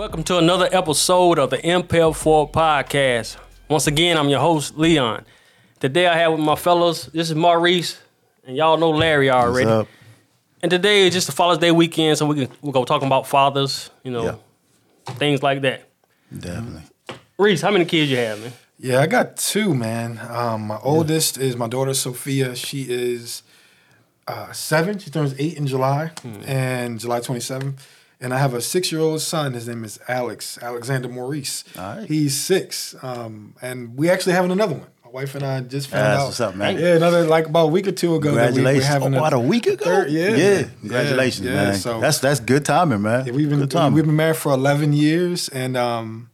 Welcome to another episode of the Impel 4 podcast. Once again, I'm your host, Leon. Today I have with my fellows, this is Maurice, and y'all know Larry already. What's up? And today is just a Father's Day weekend, so we can we're gonna talk about fathers, you know, things like that. Definitely. Reese, how many kids you have, man? Yeah, I got two, man. Um, my oldest is my daughter Sophia. She is uh, seven. She turns eight in July, and July twenty seventh. And I have a six year old son. His name is Alex Alexander Maurice. All right. He's six, um, and we actually having another one. My wife and I just found That's out. what's up, man. Yeah, another like about a week or two ago. that we- Congratulations. We're having oh, about a week ago? third- yeah, Yeah. Congratulations, Yeah, man. so- that's that's good timing, man. Yeah, we've been good timing. we've been married for eleven years, and um,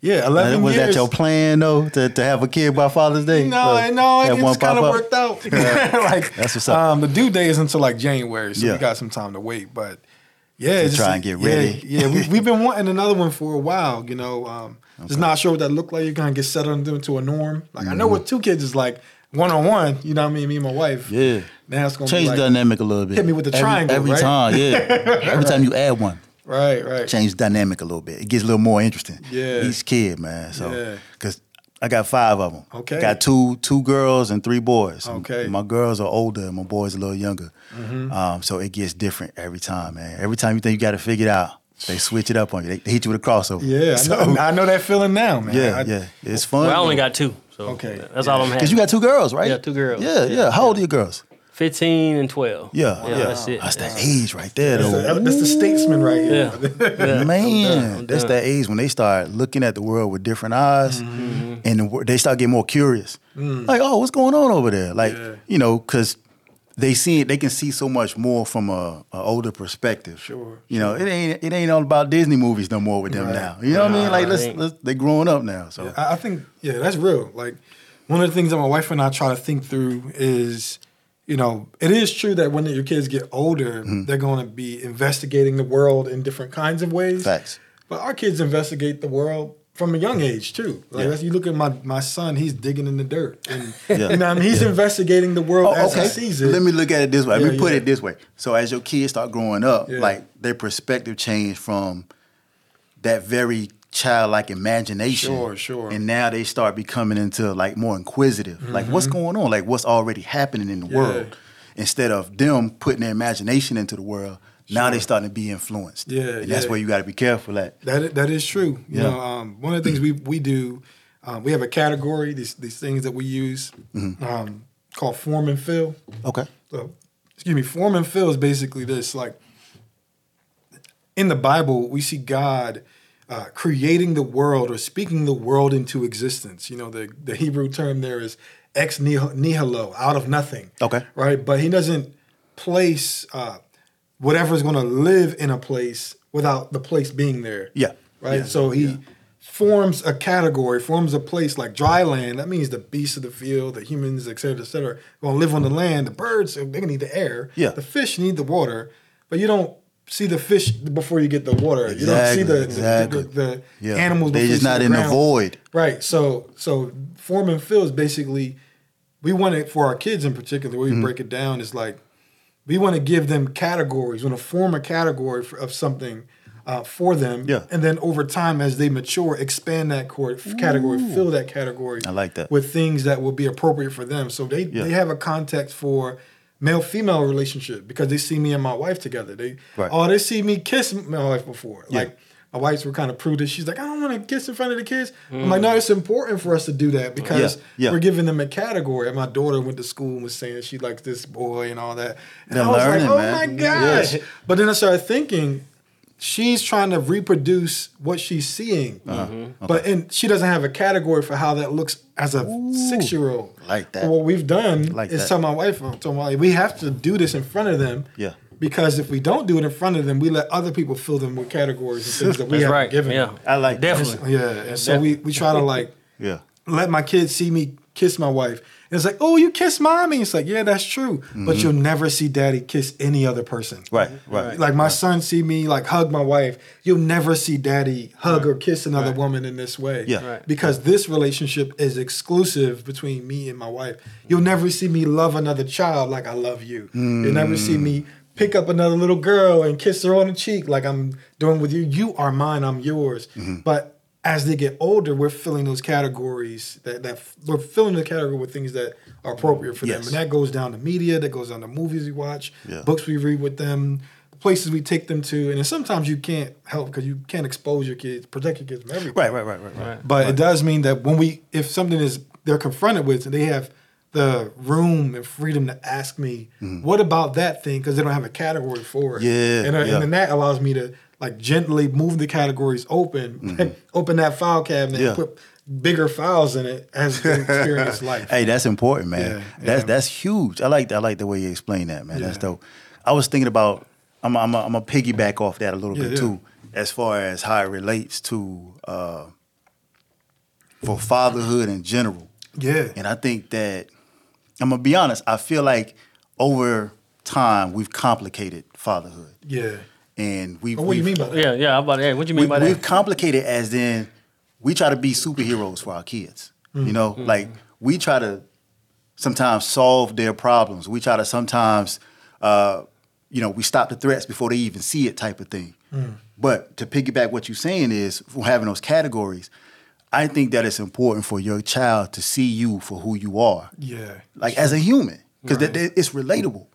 yeah, eleven was years. that your plan though to, to have a kid by Father's Day? No, Uh, no, it just kind of worked out. like That's what's up. Um, the due date is until like January, so Yeah. we got some time to wait. But yeah, To try and get yeah, ready. Yeah, we, we've been wanting another one for a while. You know, um, just not sure what that looked like. You kind of get settled into a norm. Like I know what two kids is like one on one. You know what I mean? Me and my wife. Mm-hmm. Yeah. Now it's gonna Change be the dynamic a little bit. Hit me with the Every- triangle, every right? time. Yeah, every time you add one, right, right. change the dynamic a little bit. It gets a little more interesting. Yeah. each kid, man. So, because I got five of them. Okay. got two two girls and three boys. Okay. Mm-hmm. my girls are older, and my boys a little younger. Um, so it gets different every time, man. Every time you think you got to figure it out, they switch it up on you. They, they hit you with a crossover. Yeah, I, know, I know that feeling now, man. yeah, I- yeah. It's fun. Well, I only got two, so Okay. that's all I'm having. Because you got two girls, right? Yeah, two girls. Yeah, yeah. How old are your girls? 15 and 12. Yeah, yeah. that's it. That's that age right there, That's, though. the, that's the statesman right here. Yeah. yeah. Man, I'm that's done. that age when they start looking at the world with different eyes, Mm-hmm. and the, they start getting more curious. Like, oh, what's going on over there? Like, Mm. Yeah. you know, because they see it, they can see so much more from a, a older perspective. Sure, You know, it ain't it ain't all about Disney movies no more with them Right. now. You know what I mean? Like, let's, Right. let's they growing up now. So I I think yeah, that's real. Like one of the things that my wife and I try to think through is, you know, it is true that when your kids get older, Mm-hmm. they're going to be investigating the world in different kinds of ways. facts. But our kids investigate the world from a young age too. Like Yeah. you look at my my son, he's digging in the dirt, and Yeah. you know, I mean, he's investigating the world Oh, as he sees it. Let me look at it this way. Let me put yeah. it this way. So as your kids start growing up, Yeah. like their perspective changed from that very childlike imagination. Sure, sure. And now they start becoming into like more inquisitive. Like what's going on? Like what's already happening in the Mm-hmm. Yeah. world. Instead of them putting their imagination into the world, now they starting to be influenced. Yeah, And that's where you gotta be careful at. That that is true. You Yeah. know, um, one of the things we we do, um, we have a category these these things that we use Mm-hmm. um, called form and fill. Okay. So, excuse me, form and fill is basically this: like in the Bible, we see God uh, creating the world or speaking the world into existence. You know, the the Hebrew term there is ex nihilo, out of nothing. Okay. right? But He doesn't place uh, is going to live in a place without the place being there Yeah. right? Yeah. So he forms a category, forms a place like dry land. That means the beasts of the field, the humans, et cetera, et cetera, going to live on the land. The birds, they're going to need the air. Yeah. The fish need the water, but you don't see the fish before you get the water. you don't see Exactly, the, exactly. the, the, the Yeah. animals. They're just not the in the void. Right. So so form and fill is basically we want it for our kids in particular. The way Mm-hmm. we break it down is like we want to give them categories. We want to form a category for, of something uh, for them, Yeah. and then over time, as they mature, expand that cor- category, fill that category. I like that. with things that will be appropriate for them. So they Yeah. they have a context for male female relationship because they see me and my wife together. They Right. oh they see me kiss my wife before Yeah. like. My wife's were kind of prudish. She's like, I don't want to kiss in front of the kids. I'm like, mm. no, it's important for us to do that because Yeah, yeah. we're giving them a category. And my daughter went to school and was saying she likes this boy and all that. And They're I was learning, like, oh man. my gosh. But then I started thinking, she's trying to reproduce what she's seeing. Uh-huh. But and she doesn't have a category for how that looks as a six year old. Like that. What we've done Like is that. tell my wife, I told my wife, we have to do this in front of them. Yeah. Because if we don't do it in front of them, we let other people fill them with categories and things that we That's haven't right. given Yeah. them. I like that. Definitely. Yeah, and so we, we try to like Yeah. let my kids see me kiss my wife. And it's like, oh, you kiss mommy. It's like, yeah, that's true. But you'll never see daddy kiss any other person. Mm-hmm. Right, right. Like my son see me like hug my wife. You'll never see daddy hug or kiss another Right. woman in this way. Yeah. Right. Because this relationship is exclusive between me and my wife. You'll never see me love another child like I love you. You'll never see me pick up another little girl and kiss her on the cheek like I'm doing with you. You are mine, I'm yours. Mm-hmm. But as they get older, we're filling those categories that that we're filling the category with things that are appropriate for them, and that goes down to media, that goes down to movies we watch, Yeah. books we read with them, places we take them to, and then sometimes you can't help because you can't expose your kids, protect your kids from everything. Right, right, right, right, right. Right. But it does mean that when we, if something is they're confronted with, and they have the room and freedom to ask me, what about that thing? Because they don't have a category for it. Mm-hmm. Yeah, and, uh, yeah. and then that allows me to like gently move the categories open, open that file cabinet, Mm-hmm. Yeah. and put bigger files in it as they experience life. Hey, that's important, man. Yeah, that's yeah. that's huge. I like I like the way you explain that, man. That's dope. I was thinking about I'm I'm a, I'm a piggyback off that a little bit too, as far as how it relates to uh, for fatherhood in general. Yeah, And I think that I'm gonna be honest. I feel like over time we've complicated fatherhood, yeah. And we. Oh, what do you mean by that? Yeah, yeah. I'm about to, hey, what you we, mean by that? we've that? complicated as in we try to be superheroes for our kids. You know, like we try to sometimes solve their problems. We try to sometimes, uh, you know, we stop the threats before they even see it, type of thing. But to piggyback what you're saying is for having those categories. I think that it's important for your child to see you for who you are Yeah, like as a human because Right. it's relatable.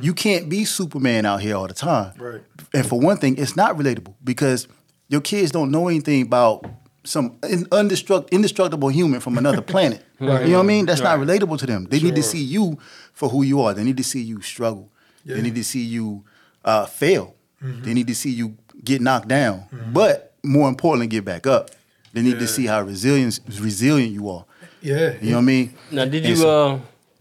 You can't be Superman out here all the time. Right. And for one thing, it's not relatable because your kids don't know anything about some in- undestruct, indestructible human from another planet. Right. You know what I mean? That's not relatable to them. They need to see you for who you are. They need to see you struggle. Yeah. They need to see you uh, fail. Mm-hmm. They need to see you get knocked down. But more importantly, get back up. They need Yeah. to see how resilient resilient you are. yeah. You know what I mean? Now, did you? so- uh,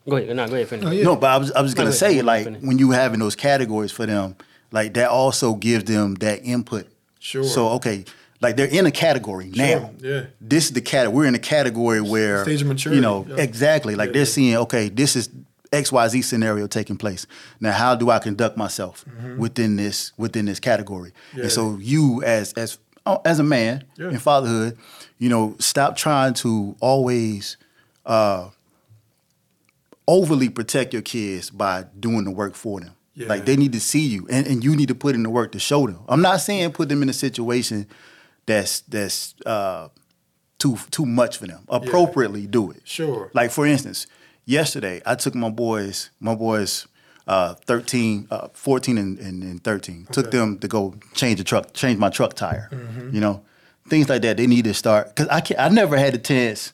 go ahead. No, go ahead. Finish. Oh, yeah. no, but I was I was gonna go say ahead. like Finish. when you having those categories for them, like that also gives them that input. Sure. So okay, like they're in a category now. yeah. This is the cat. We're in a category where Stage of maturity, You know yeah. exactly. Like Yeah, they're yeah. seeing okay, this is X Y Z scenario taking place. Now, how do I conduct myself within this within this category? Mm-hmm. Yeah. And so you as as oh, as a man Yeah. in fatherhood, you know, stop trying to always uh, overly protect your kids by doing the work for them. Yeah. Like they need to see you, and, and you need to put in the work to show them. I'm not saying put them in a situation that's that's uh, too too much for them. Appropriately do it. Sure. Like for instance, yesterday I took my boys, my boys, uh, 13, uh, 14 and, and, and 13. Took them to go change the truck, change my truck tire. Mm-hmm. You know, things like that. They need to start because I can I never had the chance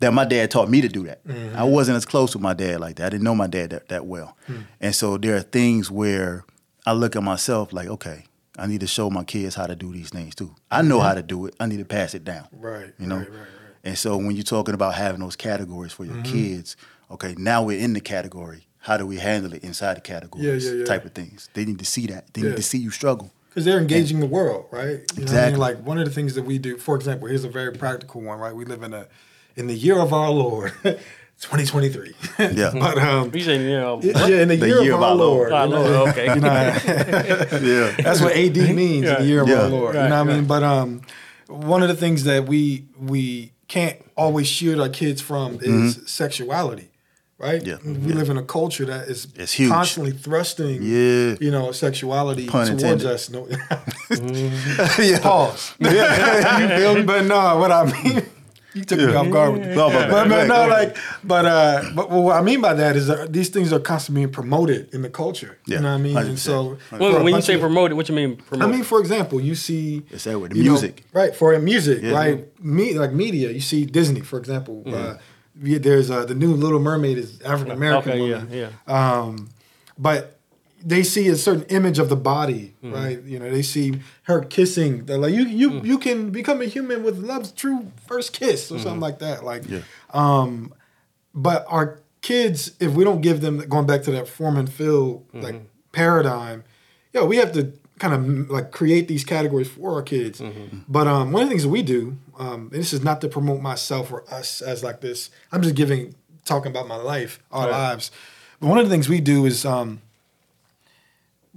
that my dad taught me to do that. Mm-hmm. I wasn't as close with my dad like that. I didn't know my dad that, that well. Hmm. And so there are things where I look at myself like, okay, I need to show my kids how to do these things too. I know how to do it. I need to pass it down. Mm-hmm. Right, You know? right, right, right. And so when you're talking about having those categories for your Mm-hmm. kids, okay, now we're in the category. How do we handle it inside the categories? Yeah, yeah, yeah. Type of things. They need to see that. They need to see you struggle. because they're engaging the world, right? You know what I mean? Exactly. Like one of the things that we do, for example, here's a very practical one, right? We live in a in the year of our Lord, 2023. Yeah. but um, You saying, you know, yeah, in the, year, of our Lord. Our you know? Lord, okay. You know, yeah. that's what AD means, Yeah. the year of Yeah. our Lord. Right, you know what I mean? But um, one of the things that we we can't always shield our kids from is sexuality, right? Mm-hmm. Yeah. We live in a culture that is It's huge. constantly thrusting, Yeah. you know, sexuality Pun towards intended. us. No, yeah. pause. you feel me? But no, what I mean. You took me off guard with that. No, my bad. But, but no, like, but uh, but what I mean by that is that these things are constantly being promoted in the culture. Yeah, You know what I mean? And 100%. so, When, when you say of- promote it, what you mean I mean, for example, you see It's that with the you know, music. right? For music, Yeah. right? Me like media. You see Disney, for example. Mm-hmm. Uh, yeah, there's uh, the new Little Mermaid is African American okay, woman. yeah, yeah. Um, but they see a certain image of the body, Mm-hmm. right? You know, they see her kissing. They're like, you you Mm. you can become a human with love's true first kiss or something like that. Like, Yeah. um, but our kids, if we don't give them going back to that form and fill like paradigm, yeah, we have to kind of like create these categories for our kids. But um, one of the things that we do, um, and this is not to promote myself or us as like this. I'm just giving talking about my life, our Right. lives. But one of the things we do is um,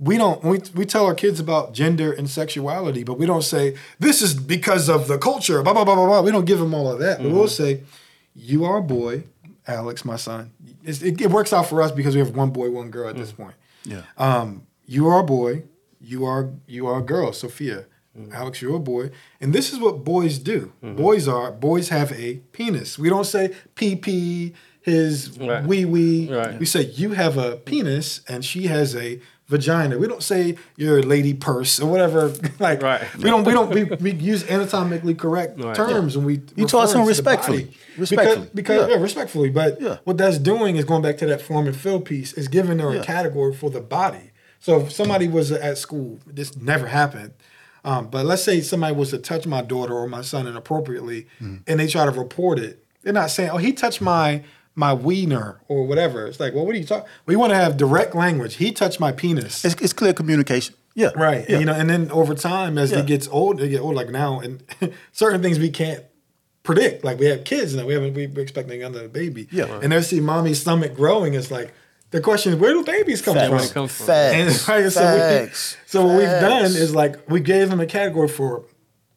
we don't we, we tell our kids about gender and sexuality, but we don't say this is because of the culture. Blah blah blah blah blah. We don't give them all of that. But we'll mm-hmm. say, you are a boy, Alex, my son. It's, it, it works out for us because we have one boy, one girl at this mm. point. Yeah. Um, you are a boy, you are you are a girl, Sophia. Mm. Alex, you're a boy, and this is what boys do. Mm-hmm. Boys are boys have a penis. We don't say PP, his Right. wee wee. Right. We say you have a penis, and she has a vagina. We don't say you're a lady purse or whatever. like Right. we don't we don't we, we use anatomically correct Right. terms when we You refer taught to them respectfully. body. Respectfully. because, because Yeah. yeah. respectfully. But Yeah. what that's doing is going back to that form and fill piece is giving her Yeah. a category for the body. So if somebody was at school, this never happened. Um, but let's say somebody was to touch my daughter or my son inappropriately, Mm. and they try to report it. They're not saying, "Oh, he touched my my wiener" or whatever. It's like, well, what are you talking? We want to have direct language. He touched my penis. It's, it's clear communication. Yeah. Right. Yeah. You know, and then over time, as Yeah. they gets older, they get old. Like now, and certain things we can't predict. Like we have kids and we haven't. We're expecting another baby. Yeah. Right. And they see mommy's stomach growing. It's like the question is, where do babies come Facts. from? Come from. And Facts. right, so, we, Facts. so what we've done is like we gave them a category for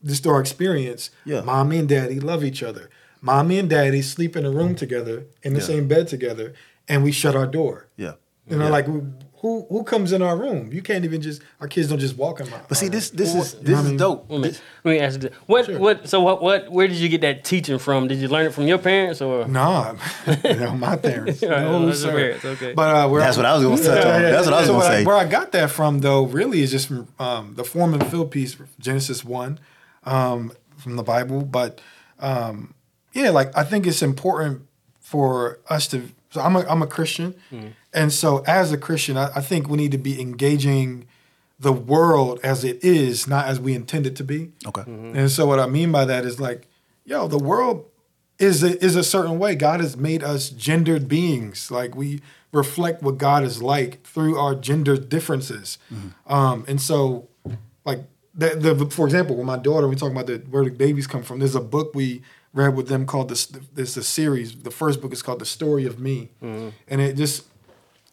the store experience. Yeah. Mommy and daddy love each other. Mommy and daddy sleep in a room together in the Yeah. same bed together, and we shut our door. Yeah. You know, Yeah. like who who comes in our room? You can't even just our kids don't just walk in my. But see, our this room. this is you know this is mean? dope. Let me, let me ask you this. What Sure. what so what what where did you get that teaching from? Did you learn it from your parents or Nah, you know, my parents. Right, no, that's sir. parents, okay. But uh, where That's what I was gonna touch on. That's what I was so gonna what say. where I got that from, though, really is just from um, the form and fill piece, Genesis one, um, from the Bible. But um, yeah, like I think it's important for us to. So I'm a I'm a Christian, mm. and so as a Christian, I, I think we need to be engaging the world as it is, not as we intend it to be. Okay. Mm-hmm. And so what I mean by that is like, yo, the world is a, is a certain way. God has made us gendered beings. Like we reflect what God is like through our gender differences. Mm-hmm. Um, and so, like the, the for example, with my daughter, we talk about the where the babies come from. There's a book we read with them called this. There's a series. The first book is called The Story of Me, and it just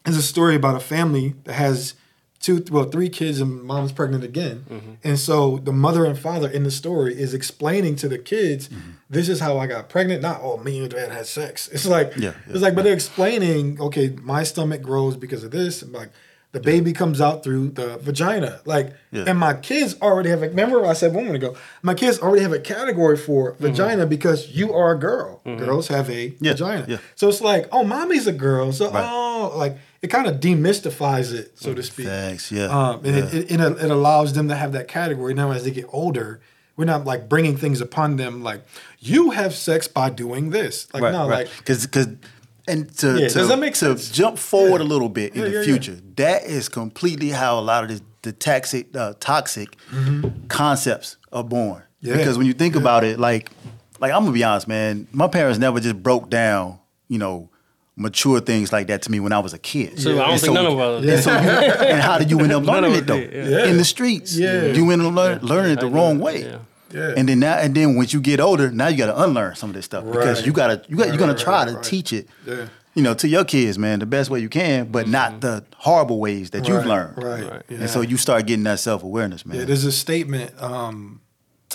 is a story about a family that has two, well, three kids, and mom's pregnant again. Mm-hmm. And so the mother and father in the story is explaining to the kids, Mm-hmm. "This is how I got pregnant." Not, "Oh, me and dad had sex." It's like, Yeah, yeah. it's like, but they're explaining, okay, my stomach grows because of this, and like. The baby comes out through the vagina, like, Yeah. and my kids already have. A, remember, I said one minute ago, my kids already have a category for vagina because you are a girl. Girls have a Yeah, vagina, so it's like, oh, mommy's a girl, so Right. oh, like it kind of demystifies it, so to speak. Facts. Yeah. Um, and it, it, it, it allows them to have that category now as they get older. We're not like bringing things upon them like you have sex by doing this. Like right, no, right. like Because because and to Yeah, to, does that make to sense? jump forward Yeah. a little bit in Yeah, the yeah, yeah. future, that is completely how a lot of the, the toxic uh, toxic concepts are born. Mm-hmm. Yeah. Because when you think about it, like like I'm gonna be honest, man, my parents never just broke down, you know, mature things like that to me when I was a kid. So I don't And think none of us. Yeah. and, so you, and how did you end up learning it though? yeah. In the streets, Yeah. you end up learn, learning it the wrong know, way. Yeah. yeah, And then now and then once you get older, now you got to unlearn some of this stuff because you got to you got Right, you're gonna right, try right, to right. teach it, Yeah. you know, to your kids, man, the best way you can, but not the horrible ways that you've learned. right, Right. yeah. And so you start getting that self awareness, man. Yeah, there's a statement um,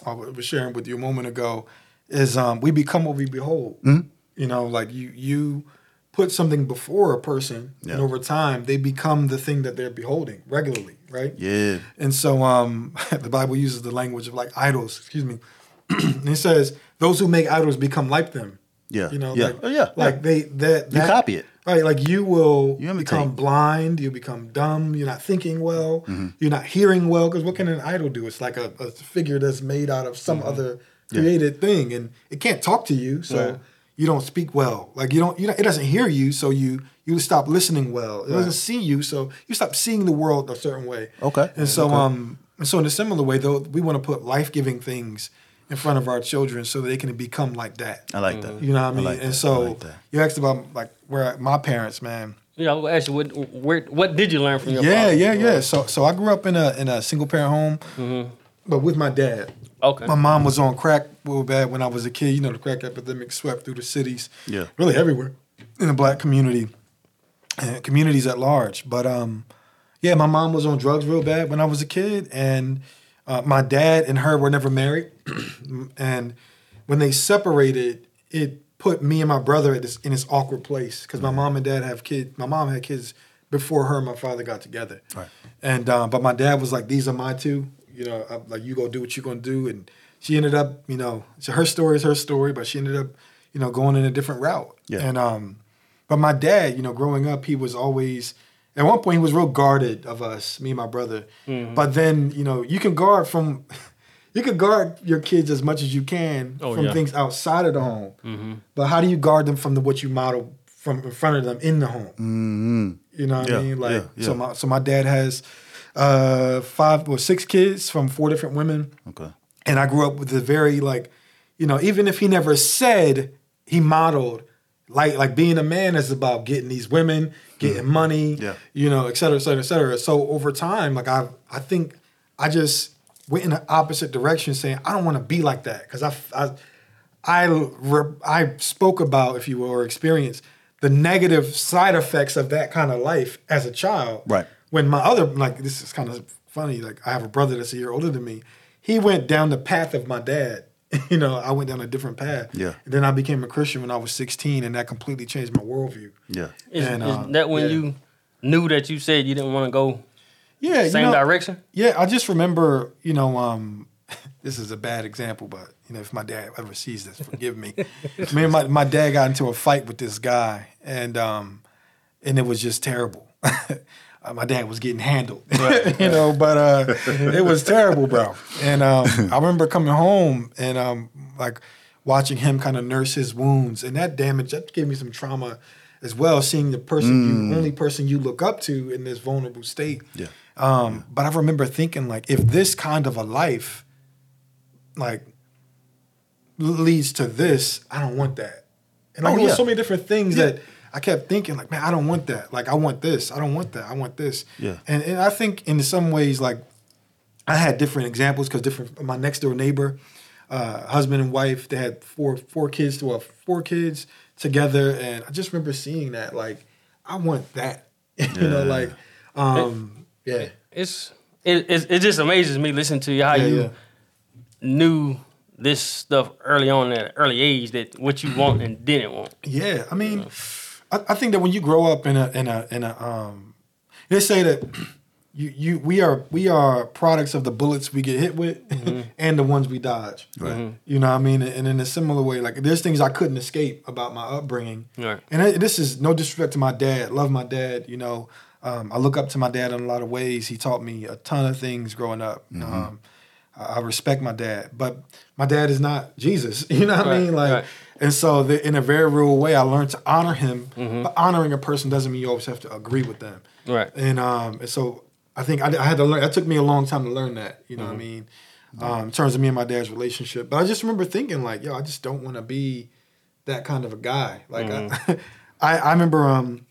I was sharing with you a moment ago. Is um, we become what we behold. Mm-hmm. You know, like you you put something before a person, Yeah. and over time they become the thing that they're beholding regularly, right? yeah, And so um, the Bible uses the language of like idols. Excuse me. and it says those who make idols become like them. yeah, You know, yeah, like, oh, yeah, like yeah. they that, You copy it. Right, like you will You become blind, you become dumb, you're not thinking well, Mm-hmm. you're not hearing well. Because what can an idol do? It's like a, a figure that's made out of some Mm-hmm. other created thing, and it can't talk to you, so. You don't speak well. Like you don't, you know, it doesn't hear you, so you you stop listening well. It doesn't see you, so you stop seeing the world a certain way. Okay. And so, um, and so in a similar way, though, we want to put life giving things in front of our children so they can become like that. I like that. You know what I mean? I like and that. so I like that. you asked about like where my parents, man. Yeah, I was asking what where what did you learn from your parents? Yeah, father? yeah, yeah. So so I grew up in a in a single parent home, Mm-hmm. But with my dad. Okay. My mom was on crack real bad when I was a kid. You know, the crack epidemic swept through the cities. Yeah. Really everywhere in the black community and communities at large. But um, yeah, my mom was on drugs real bad when I was a kid, and uh, my dad and her were never married. and when they separated, it put me and my brother at this in this awkward place because my mom and dad have kids. My mom had kids before her and my father got together. Right. And um, but my dad was like, "These are my two. You know, I'm like you go do what you're gonna do." And she ended up, you know, so her story is her story, but she ended up, you know, going in a different route. Yeah. And um, but my dad, you know, growing up, he was always. At one point, he was real guarded of us, me and my brother. Mm-hmm. But then, you know, you can guard from, you can guard your kids as much as you can Oh, from yeah. things outside of the home. But how do you guard them from the what you model from in front of them in the home? Mm-hmm. You know what Yeah, I mean? Like yeah, so my so my dad has uh five or six kids from four different women. Okay. And I grew up with a very like, you know, even if he never said, he modeled like like being a man is about getting these women, getting money, Yeah. you know, et cetera, et cetera, et cetera. So over time, like I I think I just went in the opposite direction, saying I don't want to be like that because I I I re- I spoke about, if you will, or experienced the negative side effects of that kind of life as a child. Right. When my other like this is kind of funny. Like I have a brother that's a year older than me. He went down the path of my dad. you know, I went down a different path. Yeah. And then I became a Christian when I was 16, and that completely changed my worldview. Yeah. Is, And, is uh, that when yeah. you knew that you said you didn't want to go Yeah. you same know, direction? Yeah, I just remember, you know, um, this is a bad example, but you know, if my dad ever sees this, forgive me. me and my, my dad got into a fight with this guy, and um, and it was just terrible. Uh, my dad was getting handled, but, you know, but uh, it was terrible, bro. And um, I remember coming home and um, like watching him kind of nurse his wounds, and that damage that gave me some trauma as well. Seeing the person, you, only person you look up to in this vulnerable state. Yeah. Um, But I remember thinking like, if this kind of a life, like, leads to this, I don't want that. And like, Oh, there yeah. so many different things that I kept thinking like, man, I don't want that. Like, I want this. I don't want that. I want this. Yeah. And and I think in some ways, like, I had different examples because different. My next door neighbor, uh, husband and wife, they had four four kids to well, four kids together, and I just remember seeing that. Like, I want that. you know, like, um, yeah. It's it, it it just amazes me listening to you how Yeah, you yeah. knew this stuff early on at an early age that what you want and didn't want. Yeah, I mean, I, I think that when you grow up in a in a in a um, they say that you you we are we are products of the bullets we get hit with and the ones we dodge. Right. You know what I mean? And in a similar way, like there's things I couldn't escape about my upbringing. Right. And I, this is no disrespect to my dad. Love my dad. You know, um, I look up to my dad in a lot of ways. He taught me a ton of things growing up. Um, I I respect my dad, but my dad is not Jesus. You know what I mean? Like, right. And so the, in a very real way, I learned to honor him. Mm-hmm. But honoring a person doesn't mean you always have to agree with them. Right. And um, and so I think I, I had to learn. It took me a long time to learn that. You know Mm-hmm. what I mean? Um, in terms of me and my dad's relationship, but I just remember thinking like, yo, I just don't want to be that kind of a guy. Like Mm-hmm. I, I, I remember. Um,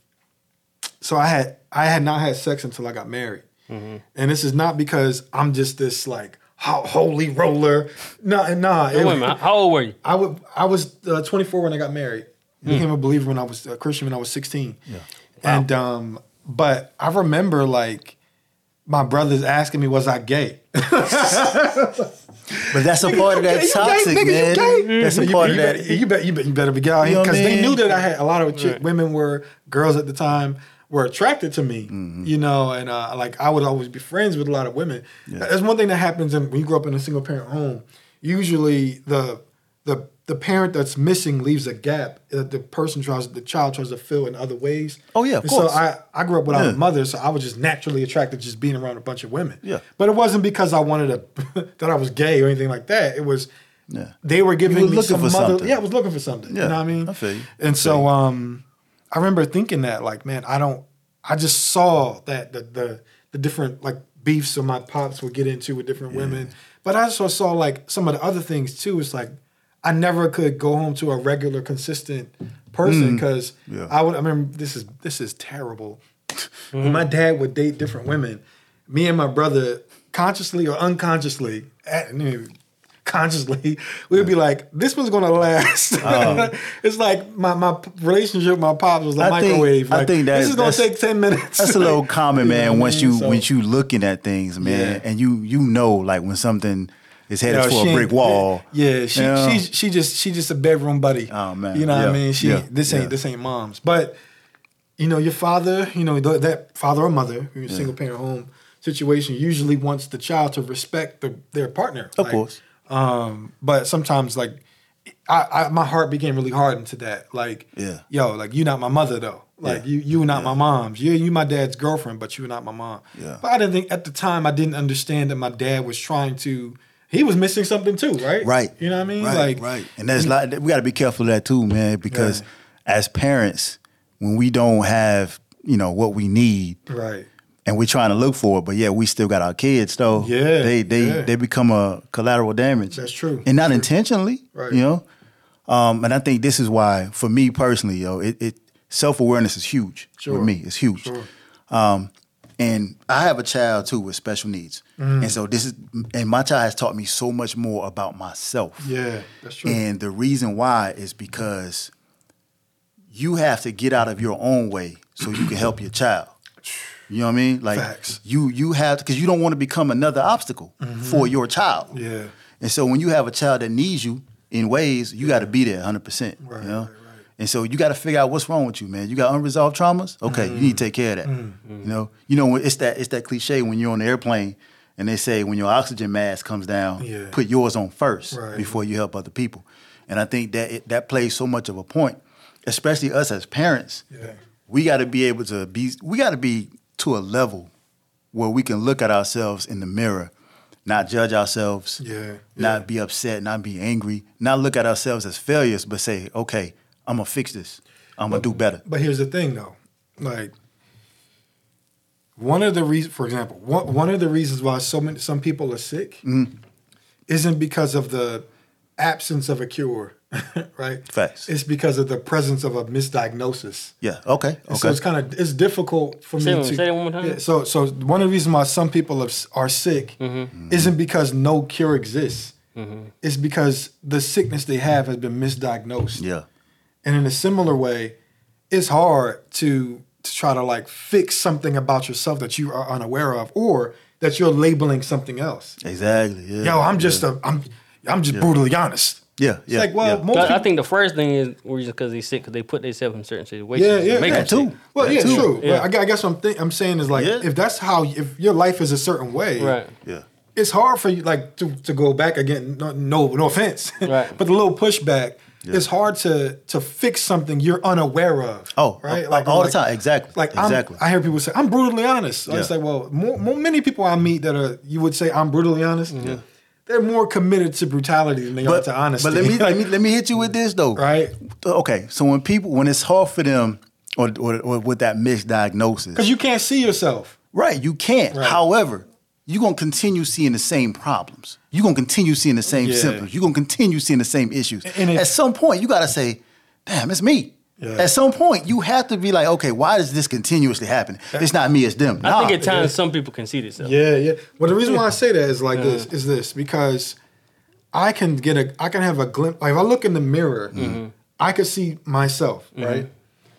so I had I had not had sex until I got married, Mm-hmm. and this is not because I'm just this like holy roller. No, nah. Wait it- a minute, how old were you? I would. I was uh, 24 when I got married. Became a believer when I was a Christian when I was 16. Yeah. And um, but I remember like my brothers asking me, was I gay? But that's a part of that gay, toxic, nigga, you man. gay? That's a part you of that. better, you, bet, you, bet, you better be gay You know because they knew that I had a lot of chick, Right. women were girls at the time were attracted to me, Mm-hmm. you know, and uh, like I would always be friends with a lot of women. That's one thing that happens in, when you grow up in a single parent home. Usually, the the the parent that's missing leaves a gap that the person tries, the child tries to fill in other ways. Oh, yeah, of And course. So I I grew up without Yeah. a mother, so I was just naturally attracted to just being around a bunch of women. Yeah. But it wasn't because I wanted to that I was gay or anything like that. It was Yeah. they were giving me looking some for mother. something. Yeah, I was looking for something. Yeah, you know what I mean? I feel you. And feel so um, I remember thinking that like, man, I don't. I just saw that the the the different like beefs that my pops would get into with different women, but I also saw like some of the other things too. It's like I never could go home to a regular, consistent person because Mm. Yeah. I would. I mean, this is this is terrible. When my dad would date different women, me and my brother, consciously or unconsciously, at, consciously, we would be like, "This one's gonna last." Oh. it's like my, my relationship with my pops was like. I think- microwave. I think that- this is gonna take ten minutes. That's a little common, You know man. I once mean? you So- once you looking at things, man, Yeah. and you you know like when something is headed Yo, for a brick wall. Yeah, she you know? she she just she just a bedroom buddy. Oh, man. you know what I mean? She yeah, this ain't yeah. this ain't mom's, but you know, your father, you know, th- that father or mother, in a single parent home situation, usually wants the child to respect the, their partner. Of Like, course. Um, but sometimes, like, I, I my heart became really hardened to that. Like, Yeah. yo, like you not my mother though. Like Yeah. you you not Yeah. my mom's. You you my dad's girlfriend, but you not my mom. Yeah. But I didn't think at the time I didn't understand that my dad was trying to. He was missing something too, right? Right. You know what I mean? Right, like right. And there's like we got to be careful of that too, man, because as parents, when we don't have you know what we need, Right. And we're trying to look for it, but yeah, we still got our kids though. Yeah, they they yeah. they become a collateral damage. That's true. and not intentionally. Right. You know, um, and I think this is why, for me personally, yo, it, it self awareness is huge Sure. for me. It's huge. Sure. Um, and I have a child too with special needs, Mm. and so this is, and my child has taught me so much more about myself. Yeah, that's true. And the reason why is because you have to get out of your own way so you can help your child. You know what I mean? Like Facts. you you have because you don't want to become another obstacle for your child. Mm-hmm. Yeah. And so when you have a child that needs you in ways, you got to be there 100%. Right, you know? right, right. And so you got to figure out what's wrong with you, man. You got unresolved traumas? Okay, you need to take care of that. Mm-hmm. You know, you know it's that it's that cliche when you're on the airplane and they say when your oxygen mask comes down, Yeah. put yours on first Right. before you help other people. And I think that it, that plays so much of a point, especially us as parents. Yeah. We got to be able to be we got to be to a level where we can look at ourselves in the mirror, not judge ourselves, Yeah, not yeah. be upset, not be angry, not look at ourselves as failures, but say, okay, I'm gonna fix this. I'm gonna do better. But here's the thing, though. Like, one of the reasons, for example, one, one of the reasons why so many some people are sick Mm-hmm. isn't because of the absence of a cure, right? Facts. It's because of the presence of a misdiagnosis. Yeah. Okay. And So it's kind of it's difficult for Say me it- to say it one more time. Yeah, so so one of the reasons why some people are, are sick Mm-hmm. isn't because no cure exists. Mm-hmm. It's because the sickness they have has been misdiagnosed. yeah. And in a similar way, it's hard to to try to like fix something about yourself that you are unaware of or that you're labeling something else. Exactly. Yeah. Yo, I'm just a I'm I'm just brutally honest. Yeah. It's Yeah. like, well, yeah. most people, I think the first thing is reason because he's sick because they put themselves in certain situations. yeah, yeah, make yeah. them sick. too. Well, That yeah, too. true. Yeah. But I, guess what I'm think, I'm saying is like Yeah. if that's how if your life is a certain way, Right. yeah. it's hard for you like to, to go back again. No, no, no offense, Right. but the little pushback. It's hard to to fix something you're unaware of. Oh, uh, right, like all like- the time. Exactly. Like exactly. I'm, I hear people say I'm brutally honest. I Yeah. say, well, more, more many people I meet that are you would say I'm brutally honest. They're more committed to brutality than they are to honesty. but let me, let me let me hit you with this though. right? Okay. So when people when it's hard for them or or, or with that misdiagnosis, Because you can't see yourself. Right, you can't. Right. However, you're gonna continue seeing the same problems. You're gonna continue seeing the same Yeah. symptoms. You're gonna continue seeing the same issues. And At some point, you gotta say, damn, it's me. Yeah. At some point, you have to be like, okay, why does this continuously happen? It's not me, it's them. I think at times some people can see themselves. Yeah, yeah. Well, the reason why I say that is like this is this because I can get a I can have a glimpse. Like if I look in the mirror, mm-hmm. I can see myself, mm-hmm. right?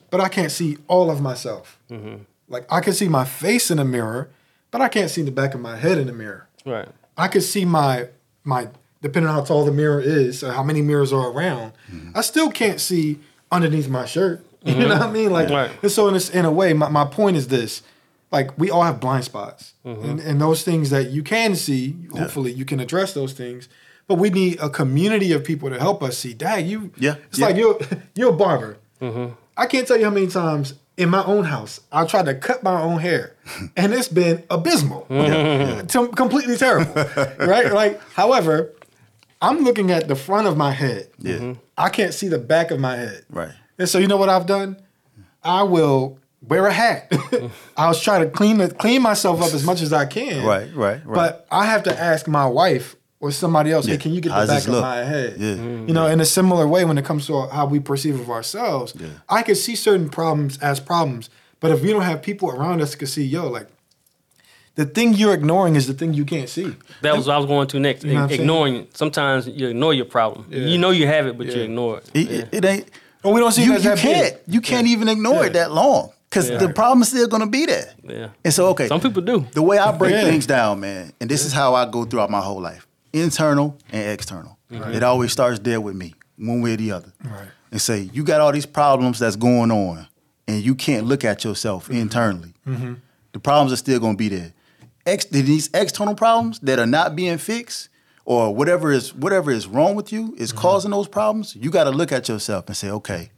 But I can't see all of myself. Mm-hmm. Like I can see my face in the mirror, but I can't see the back of my head in the mirror. Right. I can see my my depending on how tall the mirror is or how many mirrors are around. I still can't see underneath my shirt. You know what I mm-hmm. mean? Like, Right. and so in this, in a way, my, my point is this: like we all have blind spots, mm-hmm. and, and those things that you can see, hopefully you can address those things. But we need a community of people to help us see. Dad, you, Yeah, it's yeah. like you're you're a barber. Mm-hmm. I can't tell you how many times in my own house I tried to cut my own hair, and it's been abysmal, Tem- completely terrible, right? Like, however, I'm looking at the front of my head. Yeah. Mm-hmm. I can't see the back of my head. Right. And so you know what I've done? I will wear a hat. I was trying to clean the, clean myself up as much as I can. Right, right, right. But I have to ask my wife or somebody else, Yeah. hey, can you get How's the back of look? my head? Yeah. You know, in a similar way when it comes to how we perceive of ourselves, Yeah. I can see certain problems as problems. But if we don't have people around us to see, yo, like the thing you're ignoring is the thing you can't see. That was what I was going to next. You know what I'm saying? Ignoring. Sometimes you ignore your problem. Yeah. You know you have it, but you ignore it. It, Yeah. it, it ain't. Or we don't see You, it as you that can't. big. You can't even ignore it that long because Yeah. the is still gonna be there. Yeah. And so, okay, Some people do. the way I break Yeah. things down, man, and this is how I go throughout my whole life: internal and external. It always starts there with me, one way or the other. Right. And say, you got all these problems that's going on and you can't look at yourself mm-hmm. internally, mm-hmm. the problems are still gonna be there. Ex- these external problems that are not being fixed, or whatever is whatever is wrong with you is mm-hmm. causing those problems. You got to look at yourself and say, okay,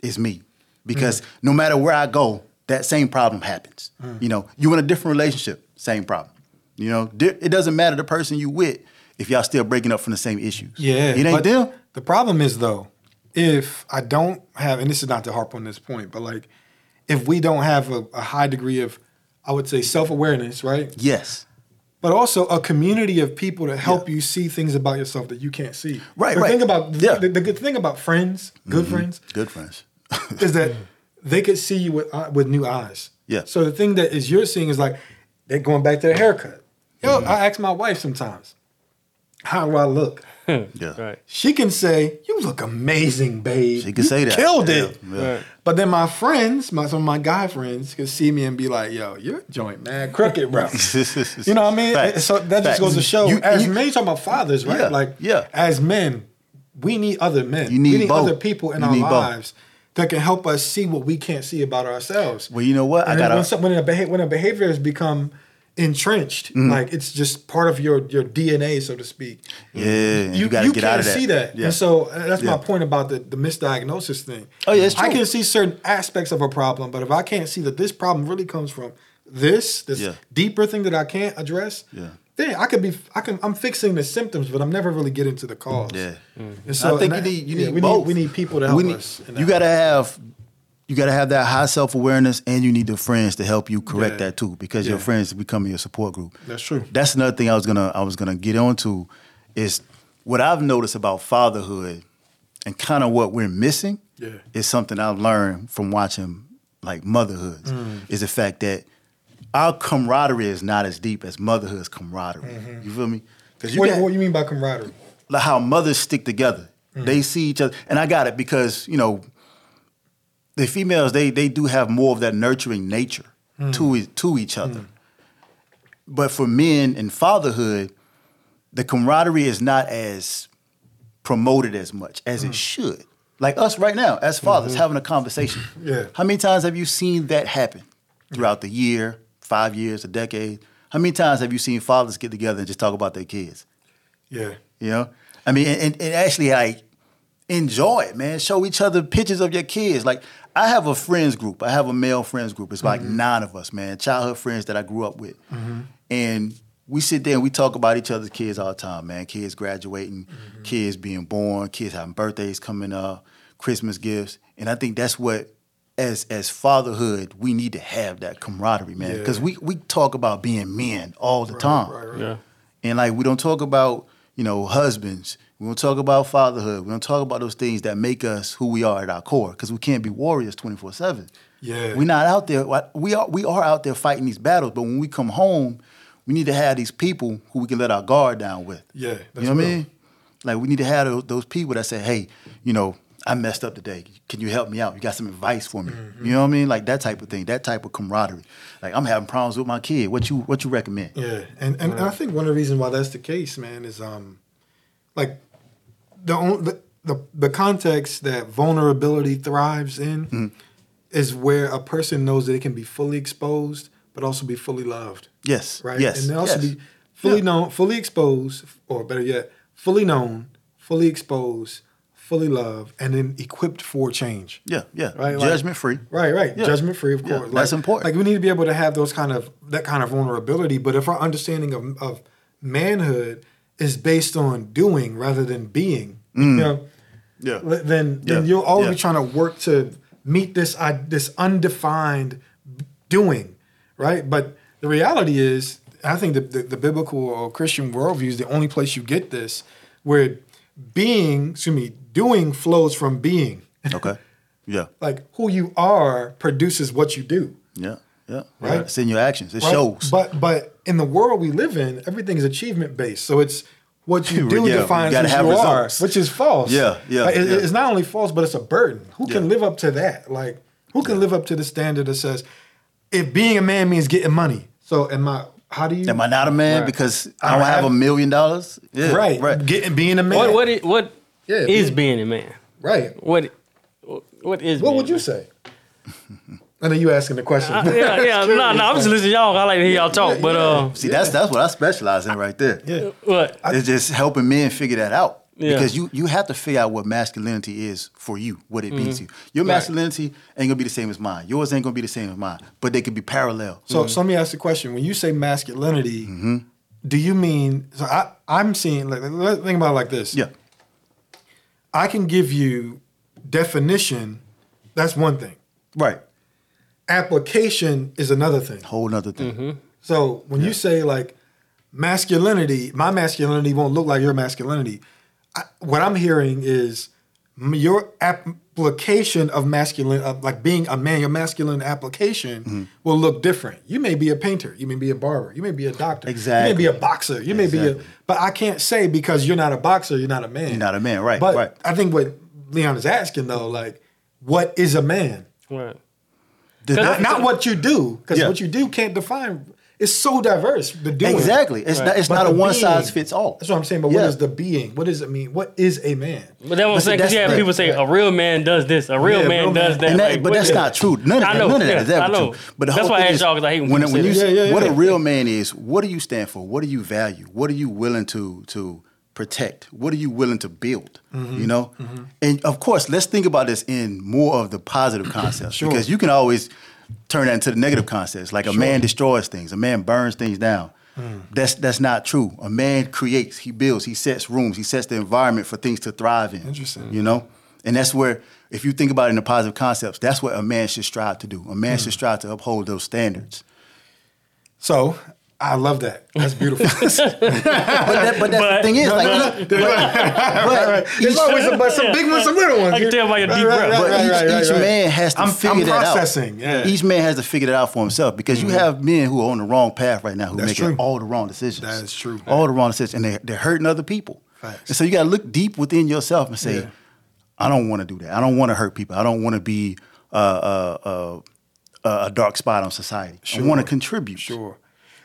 it's me, because mm. no matter where I go, that same problem happens. Mm. You know, you in a different relationship, same problem. You know, it doesn't matter the person you with if y'all still breaking up from the same issues. Yeah, it ain't but them. The problem is though, if I don't have, and this is not to harp on this point, but like, if we don't have a, a high degree of, I would say, self awareness, right? Yes. But also a community of people to help you see things about yourself that you can't see. Right, The right. thing about Yeah. the, the good thing about friends, good friends, Good friends. is that they could see you with uh, with new eyes. Yeah. So the thing that is you're seeing is like they're going back to the haircut. Yo, Mm-hmm. I ask my wife sometimes, how do I look? Yeah. Right. She can say, "You look amazing, babe. She can You say that. Killed Yeah, it." yeah. Right. But then my friends, my some of my guy friends, could see me and be like, "Yo, your joint man crooked, bro." You know what I mean? Facts. So that just goes to show, You- as you- men, you talking about fathers, right? Yeah, Like, yeah. as men, we need other men. You need we need both. other people in You our need both. lives that can help us see what we can't see about ourselves. Well, you know what? I And then gotta. when, some- when, a beha- when a behavior has become entrenched, Mm-hmm. like it's just part of your your DNA, so to speak. yeah, and you, gotta get out of that. see that. Yeah. And so uh, that's my point about the, the misdiagnosis thing. Oh, yeah, it's I can see certain aspects of a problem, but if I can't see that this problem really comes from this, this Yeah. deeper thing that I can't address, Yeah. then I could be I can I'm fixing the symptoms, but I'm never really getting to the cause. Yeah. And so I think you need you yeah, need we both. need we need people to help need- us. You gotta have you gotta have that high self awareness, and you need the friends to help you correct Yeah. that too, because your Yeah. friends becoming your support group. That's true. That's another thing I was gonna I was gonna get onto is what I've noticed about fatherhood and kind of what we're missing Yeah. is something I've learned from watching like motherhood Mm. is the fact that our camaraderie is not as deep as motherhood's camaraderie. You feel me? Because What, got- what you mean by camaraderie? like how mothers stick together. Mm. They see each other, and I got it because you know the females they they do have more of that nurturing nature Mm. to to each other. But for men in fatherhood, the camaraderie is not as promoted as much as Mm. it should. Like us right now, as fathers, having a conversation. Mm-hmm. Yeah. How many times have you seen that happen throughout the year, five years, a decade? How many times have you seen fathers get together and just talk about their kids? Yeah. You know, I mean, and, and actually, like, enjoy it, man. Show each other pictures of your kids. Like, I have a friends group. I have a male friends group. It's like mm-hmm. nine of us, man. Childhood friends that I grew up with, mm-hmm. and we sit there and we talk about each other's kids all the time, man. Kids graduating, mm-hmm. kids being born, kids having birthdays coming up, Christmas gifts, and I think that's what. As, as fatherhood, we need to have that camaraderie, man. Yeah. Because we, we talk about being men all the time. Right, right. Yeah. And like we don't talk about, you know, husbands. We don't talk about fatherhood. We don't talk about those things that make us who we are at our core. Because we can't be warriors twenty four seven. Yeah. We're not out there. We are we are out there fighting these battles. But when we come home, we need to have these people who we can let our guard down with. Yeah, you know what I mean? Like we need to have those, people that say, "Hey, you know, I messed up today. Can you help me out? You got some advice for me?" Mm-hmm. You know what I mean? Like that type of thing. That type of camaraderie. Like I'm having problems with my kid. What you what you recommend? Yeah, and and, and I think one of the reasons why that's the case, man, is um, like the the the, context that vulnerability thrives in Mm-hmm. is where a person knows that it can be fully exposed, but also be fully loved, Yes. right? Yes. and also yes. be fully Yeah. known, fully exposed, or better yet, fully known, fully exposed, fully loved, and then equipped for change. Yeah, yeah. Right, like- Judgment free. Right, right. Yeah. Judgment free, of course. Yeah, course. that's Like- important. Like we need to be able to have those kind of that kind of vulnerability. But if our understanding of, of manhood is based on doing rather than being, you know, Yeah. then then Mm. Yeah, you'll always yeah. be trying to work to meet this I this undefined doing, right? But the reality is, I think the, the, the biblical or Christian worldview is the only place you get this, where being, excuse me, doing flows from being. Okay. Yeah. like who you are produces what you do. Yeah. Yeah. Right? It's in your actions. It right? shows. But but in the world we live in, everything is achievement based. So it's what you do Yeah, defines gotta who have you results. are, which is false. Yeah, yeah, Like, yeah. It's not only false, but it's a burden. Who can Yeah. live up to that? Like who can live up to the standard that says if being a man means getting money? So am I? How do you? Am I not a man Right. because I I don't don't have a million dollars? Yeah. right? Right. Getting being a man. What what is, what Yeah, is being- being a man? right? What what is What being would a you man? say? I know you asking the question. Uh, yeah, yeah, no, no, I'm just listening to y'all. I like to hear y'all talk, but uh, See, that's that's what I specialize in right there. yeah. what? It's just helping men figure that out. Yeah. Because you you have to figure out what masculinity is for you, what it means to Mm-hmm. you. Your masculinity ain't gonna be the same as mine. Yours ain't gonna be the same as mine, but they could be parallel. So, so let me ask the question: When you say masculinity, Mm-hmm. do you mean? So I, I'm seeing. Like, let's think about it like this. Yeah, I can give you definition. That's one thing. right. Application is another thing. Whole nother thing. Mm-hmm. So when you say like masculinity, my masculinity won't look like your masculinity. I, what I'm hearing is your application of masculine, of like being a man, your masculine application Mm-hmm. will look different. You may be a painter, you may be a barber, you may be a doctor, Exactly. You may be a boxer, you may be a. But I can't say because you're not a boxer, you're not a man. You're not a man, right, But right. I think what Leon is asking though, like, what is a man? Right. The- Cause Not, not what you do, because Yeah. what you do can't define. It's so diverse. The doing exactly. It's not. It's But not a one size fits all. That's what I'm saying. But Yeah. what is the being? What does it mean? What is a man? But that's what I'm saying. Because you have people say a real man does this, a real Yeah, man real does man. that. That- like, but that's not true. None of that, know, none of that yeah, is ever true. But the That's whole why I asked y'all, 'cause I hate when when, say you. Yeah, yeah, what yeah. a real man is, what do you stand for? What do you value? What are you willing to to protect? What are you willing to build? Mm-hmm. You know, and of course, let's think about this in more of the positive concepts Sure. because you can always turn that into the negative concepts. Like a man destroys things, a man burns things down. Mm. That's that's not true. A man creates, he builds, he sets rooms, he sets the environment for things to thrive in. Interesting. You know? And that's where, if you think about it in the positive concepts, that's what a man should strive to do. A man Mm. should strive to uphold those standards. So I love that. That's beautiful. But, that, but that's But- the thing is, like, no, each- but There's always some, but some big ones, some little ones. I can tell by your deep Right, breath. but right, each, right, right, each right. man has to I'm- figure I'm that processing, out. yeah. Mm-hmm. Each man has to figure that out for himself because you have men who are on the wrong path right now who That's making true. all the wrong decisions. That is true. All the wrong decisions, and they, they're hurting other people. Facts. And so you got to look deep within yourself and say, Yeah. I don't want to do that. I don't want to hurt people. I don't want to be uh, uh, uh, a dark spot on society. I want to contribute. Sure.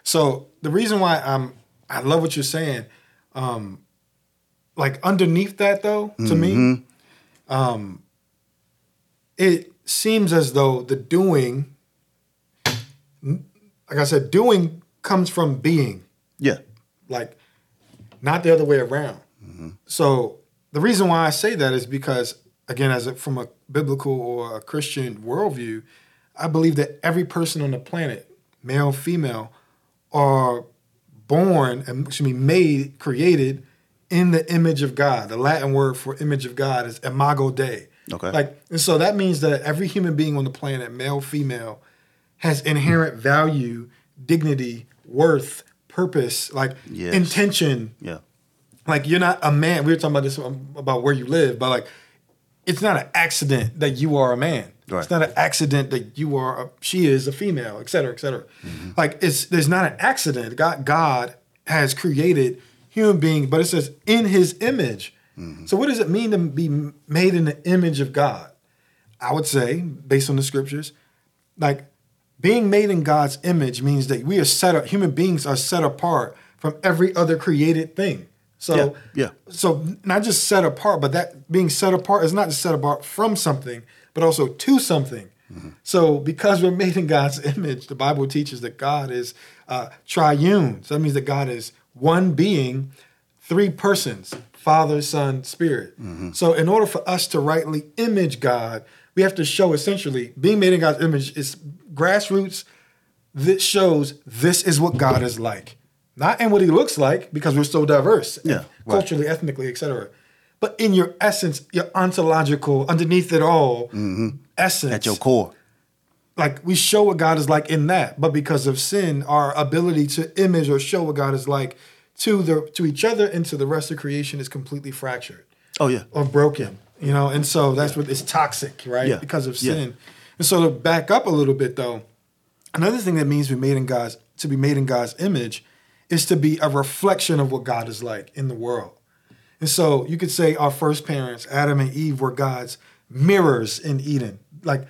So the reason why I'm I love what you're saying, um, like underneath that though, to me, um, it seems as though the doing, like I said, doing comes from being, Yeah. like not the other way around. So the reason why I say that is because again, as a, from a biblical or a Christian worldview, I believe that every person on the planet, male, female, are born and should be made, created in the image of God. The Latin word for image of God is imago Dei. Okay. Like, and so that means that every human being on the planet, male, female, has inherent value, dignity, worth, purpose, like Yes. intention. Yeah. Like you're not a man. We were talking about this um, about where you live, but like it's not an accident that you are a man. Right. It's not an accident that you are. A, she is a female, et cetera, et cetera. Mm-hmm. Like it's there's not an accident. God God has created human beings, but it says in His image. Mm-hmm. So what does it mean to be made in the image of God? I would say, based on the scriptures, like being made in God's image means that we are set up. Human beings are set apart from every other created thing. So Yeah, yeah. so not just set apart, but that being set apart is not just set apart from something, but also to something. So because we're made in God's image, the Bible teaches that God is uh, triune. So that means that God is one being, three persons: Father, Son, Spirit. So in order for us to rightly image God, we have to show essentially being made in God's image is grassroots that shows this is what God is like. Not in what he looks like, because we're so diverse, Yeah, right. culturally, ethnically, etc. But in your essence, your ontological, underneath it all, essence. Mm-hmm. At your core. like we show what God is like in that. But because of sin, our ability to image or show what God is like to the to each other and to the rest of creation is completely fractured Oh yeah. or broken, you know, and so that's what it's toxic, right? Yeah. Because of Yeah. sin. And so to back up a little bit though, another thing that means we made in God's to be made in God's image is to be a reflection of what God is like in the world. And so you could say our first parents, Adam and Eve, were God's mirrors in Eden. Like,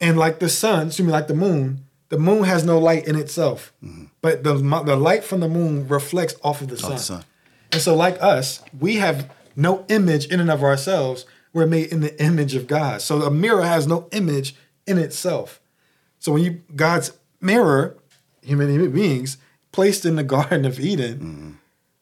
and like the sun, excuse me, like the moon, the moon has no light in itself, mm-hmm. but the the light from the moon reflects off of the sun. the sun. And so, like us, we have no image in and of ourselves. We're made in the image of God. So a mirror has no image in itself. So when you God's mirror, human beings placed in the Garden of Eden, mm-hmm.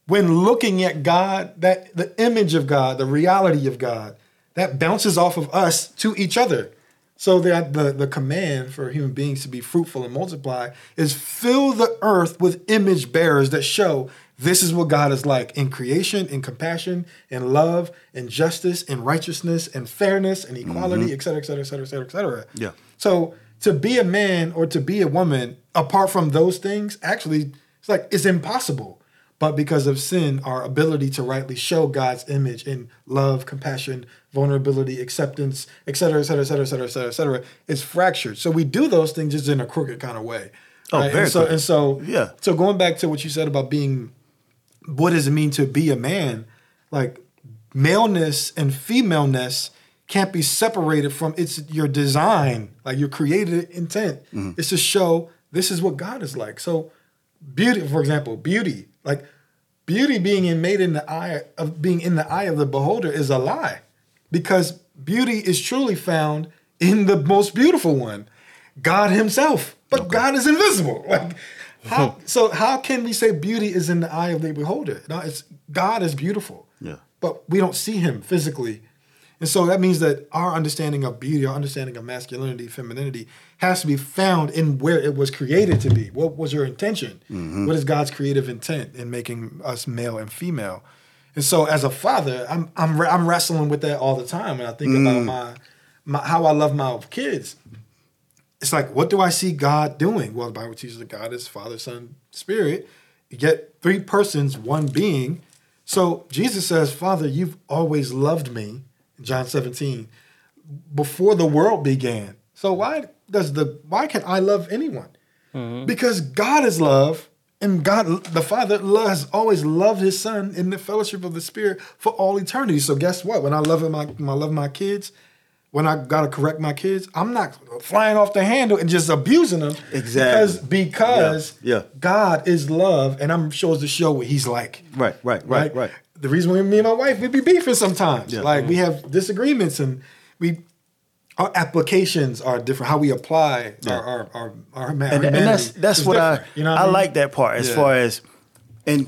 When looking at God, that the image of God, the reality of God, that bounces off of us to each other. So that the, the command for human beings to be fruitful and multiply is fill the earth with image bearers that show this is what God is like in creation, in compassion, in love, in justice, in righteousness, in fairness, and equality, mm-hmm. et cetera, et cetera, et cetera, et cetera, et cetera. Yeah. So to be a man or to be a woman, apart from those things, actually, it's like it's impossible. But because of sin, our ability to rightly show God's image in love, compassion, vulnerability, acceptance, et cetera, et cetera, et cetera, et cetera, et cetera, et cetera, is fractured. So we do those things just in a crooked kind of way. Oh, right? very and so, and so, Yeah. So going back to what you said about being, what does it mean to be a man? Like maleness and femaleness can't be separated from it's your design, like your created intent. Mm-hmm. It's to show this is what God is like. So beauty, for example, beauty, like beauty being in, made in the eye of being in the eye of the beholder is a lie, because beauty is truly found in the most beautiful one, God Himself. But God is invisible. Like how, hmm. so, how can we say beauty is in the eye of the beholder? No, it's God is beautiful. Yeah. But we don't see Him physically. And so that means that our understanding of beauty, our understanding of masculinity, femininity, has to be found in where it was created to be. What was your intention? Mm-hmm. What is God's creative intent in making us male and female? And so, as a father, I'm I'm I'm wrestling with that all the time, and I think about mm. my, my how I love my kids. It's like, what do I see God doing? Well, the Bible teaches that God is Father, Son, Spirit. You get three persons, one being. So Jesus says, Father, you've always loved me, John 17, before the world began. So why does the why can I love anyone? Mm-hmm. Because God is love, and God the Father has always loved his son in the fellowship of the Spirit for all eternity. So guess what? When I love my when I love my kids, when I gotta correct my kids, I'm not flying off the handle and just abusing them. Exactly. Because because Yeah, yeah. God is love, and I'm supposed to show what He's like. Right, right, right, right. The reason why me and my wife we be beefing sometimes, Yeah. like we have disagreements, and we our applications are different. How we apply our our our, our and, and that's that's is what I you know. what I, mean? like that part as Yeah. far as and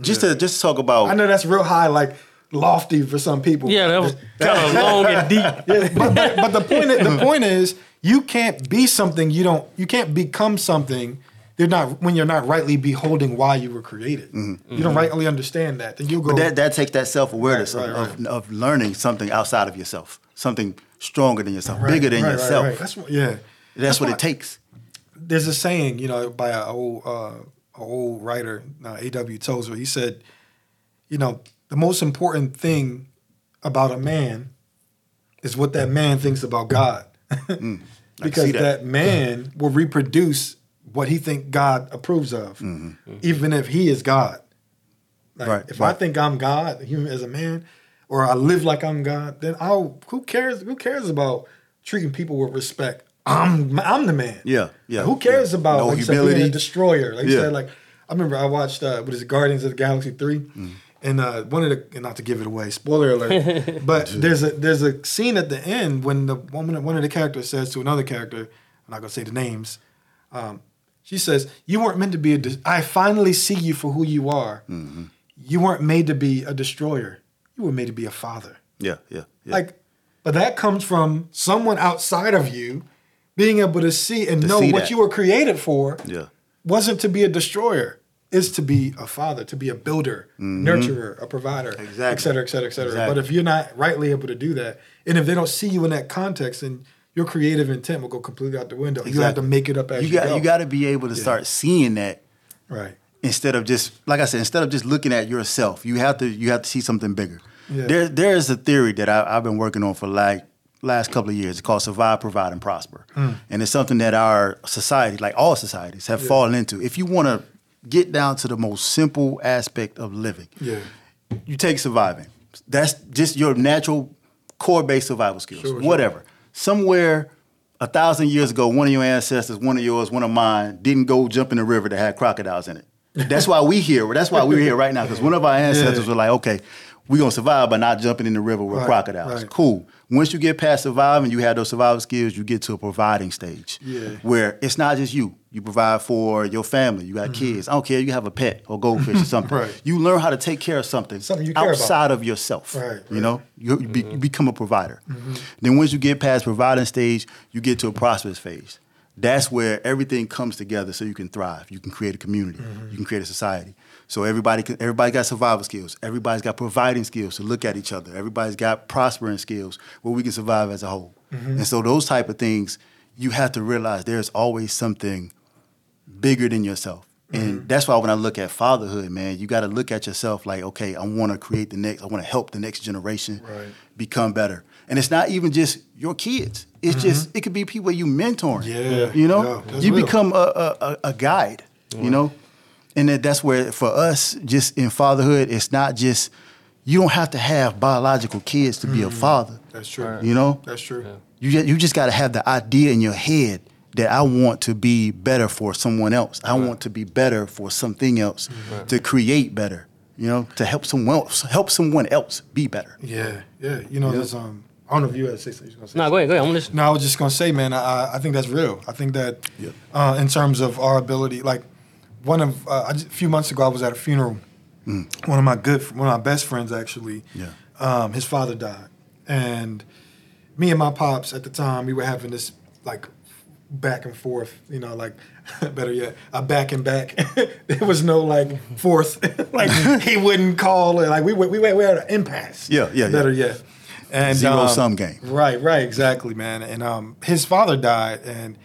just to just to talk about I know that's real high, like lofty for some people. Yeah, that was kind of long and deep. Yeah, but, but, but the point the point is you can't be something you don't you can't become something you're not when you're not rightly beholding why you were created. You don't rightly understand that. Then you go But that that takes that self awareness Right, right, of, of of learning something outside of yourself, something stronger than yourself, bigger than right, right, yourself. right. That's what, yeah. That's, what why- it takes. There's a saying, you know, by an old uh, a old writer, uh, A.W. Tozer. He said, you know, the most important thing about a man is what that man thinks about God, Mm, because that. that. man will reproduce what he think God approves of, even if he is God. Like, Right, if I think I'm God, human as a man, or I live like I'm God, then I'll. Who cares? Who cares about treating people with respect? I'm I'm the man. Yeah, yeah, Who cares yeah. about No like you said, being a humility. destroyer? Like you said, like I remember I watched uh, what is it, Guardians of the Galaxy three, Mm. and uh, one of the and not to give it away, spoiler alert, but there's a there's a scene at the end when the woman one of the characters says to another character, I'm not gonna say the names. Um, she says, "You weren't meant to be a. De- I finally see you for who you are. Mm-hmm. You weren't made to be a destroyer. You were made to be a father." Yeah, yeah, yeah. Like, but that comes from someone outside of you being able to see and To know see what that. you were created for yeah. wasn't to be a destroyer, is to be a father, to be a builder, nurturer, a provider, et Exactly. cetera, et cetera, et cetera. Exactly. But if you're not rightly able to do that, and if they don't see you in that context, then your creative intent will go completely out the window. You have to make it up as you, You got go. you got to be able to start seeing that right. instead of just like I said, instead of just looking at yourself, you have to you have to see something bigger. Yeah. There there is a theory that I, I've been working on for like last couple of years. It's called survive, provide, and prosper, Hmm. and it's something that our society, like all societies, have fallen into. If you want to get down to the most simple aspect of living, Yeah. you take surviving. That's just your natural core based survival skills. Sure, sure. Somewhere a thousand years ago, one of your ancestors, one of yours, one of mine, didn't go jump in the river that had crocodiles in it. That's why we here. That's why we're here right now. Because one of our ancestors Yeah. were like, okay, We're gonna survive by not jumping in the river with Right, crocodiles. right. Cool. Once you get past surviving, you have those survival skills, you get to a providing stage. Yeah. Where it's not just you. You provide for your family. You got kids. I don't care. You have a pet or goldfish or something. Mm-hmm. Right. You learn how to take care of something, Something you care about. outside of yourself. Right, You right. Mm-hmm. know, you, you, be, you become a provider. Then once you get past providing stage, you get to a prosperous phase. That's where everything comes together so you can thrive. You can create a community. Mm-hmm. You can create a society. So everybody can, everybody got survival skills. Everybody's got providing skills to look at each other. Everybody's got prospering skills where we can survive as a whole. Mm-hmm. And so those type of things, you have to realize there's always something bigger than yourself. Mm-hmm. And that's why when I look at fatherhood, man, you got to look at yourself like, okay, I want to create the next, I want to help the next generation Right. become better. And it's not even just your kids. It's just it could be people you mentoring. Mm-hmm. Yeah, you know, yeah, you real. become a, a, a, a guide. You know, and that, that's where for us, just in fatherhood, it's not just you don't have to have biological kids to be a father. That's true. You know, That's true. you just, you just got to have the idea in your head that I want to be better for someone else. I want to be better for something else, to create better. You know, to help someone else, help someone else be better. Yeah, yeah. You know, there's um. I don't know if you had to say something. you gonna say No, go ahead, go ahead. I'm listening. No, I was just gonna say, man. I I think that's real. I think that Yeah. uh, in terms of our ability, like one of uh, a few months ago, I was at a funeral. One of my good, one of my best friends, actually. Yeah. Um, his father died, and me and my pops at the time, we were having this like back and forth. You know, like better yet, a back and back. there was no like fourth. like he wouldn't call. It. Like we were- we we were at an impasse. Yeah, yeah, yeah. Better yet. And Zero um, sum game. Right, right, exactly, man. And um, his father died, and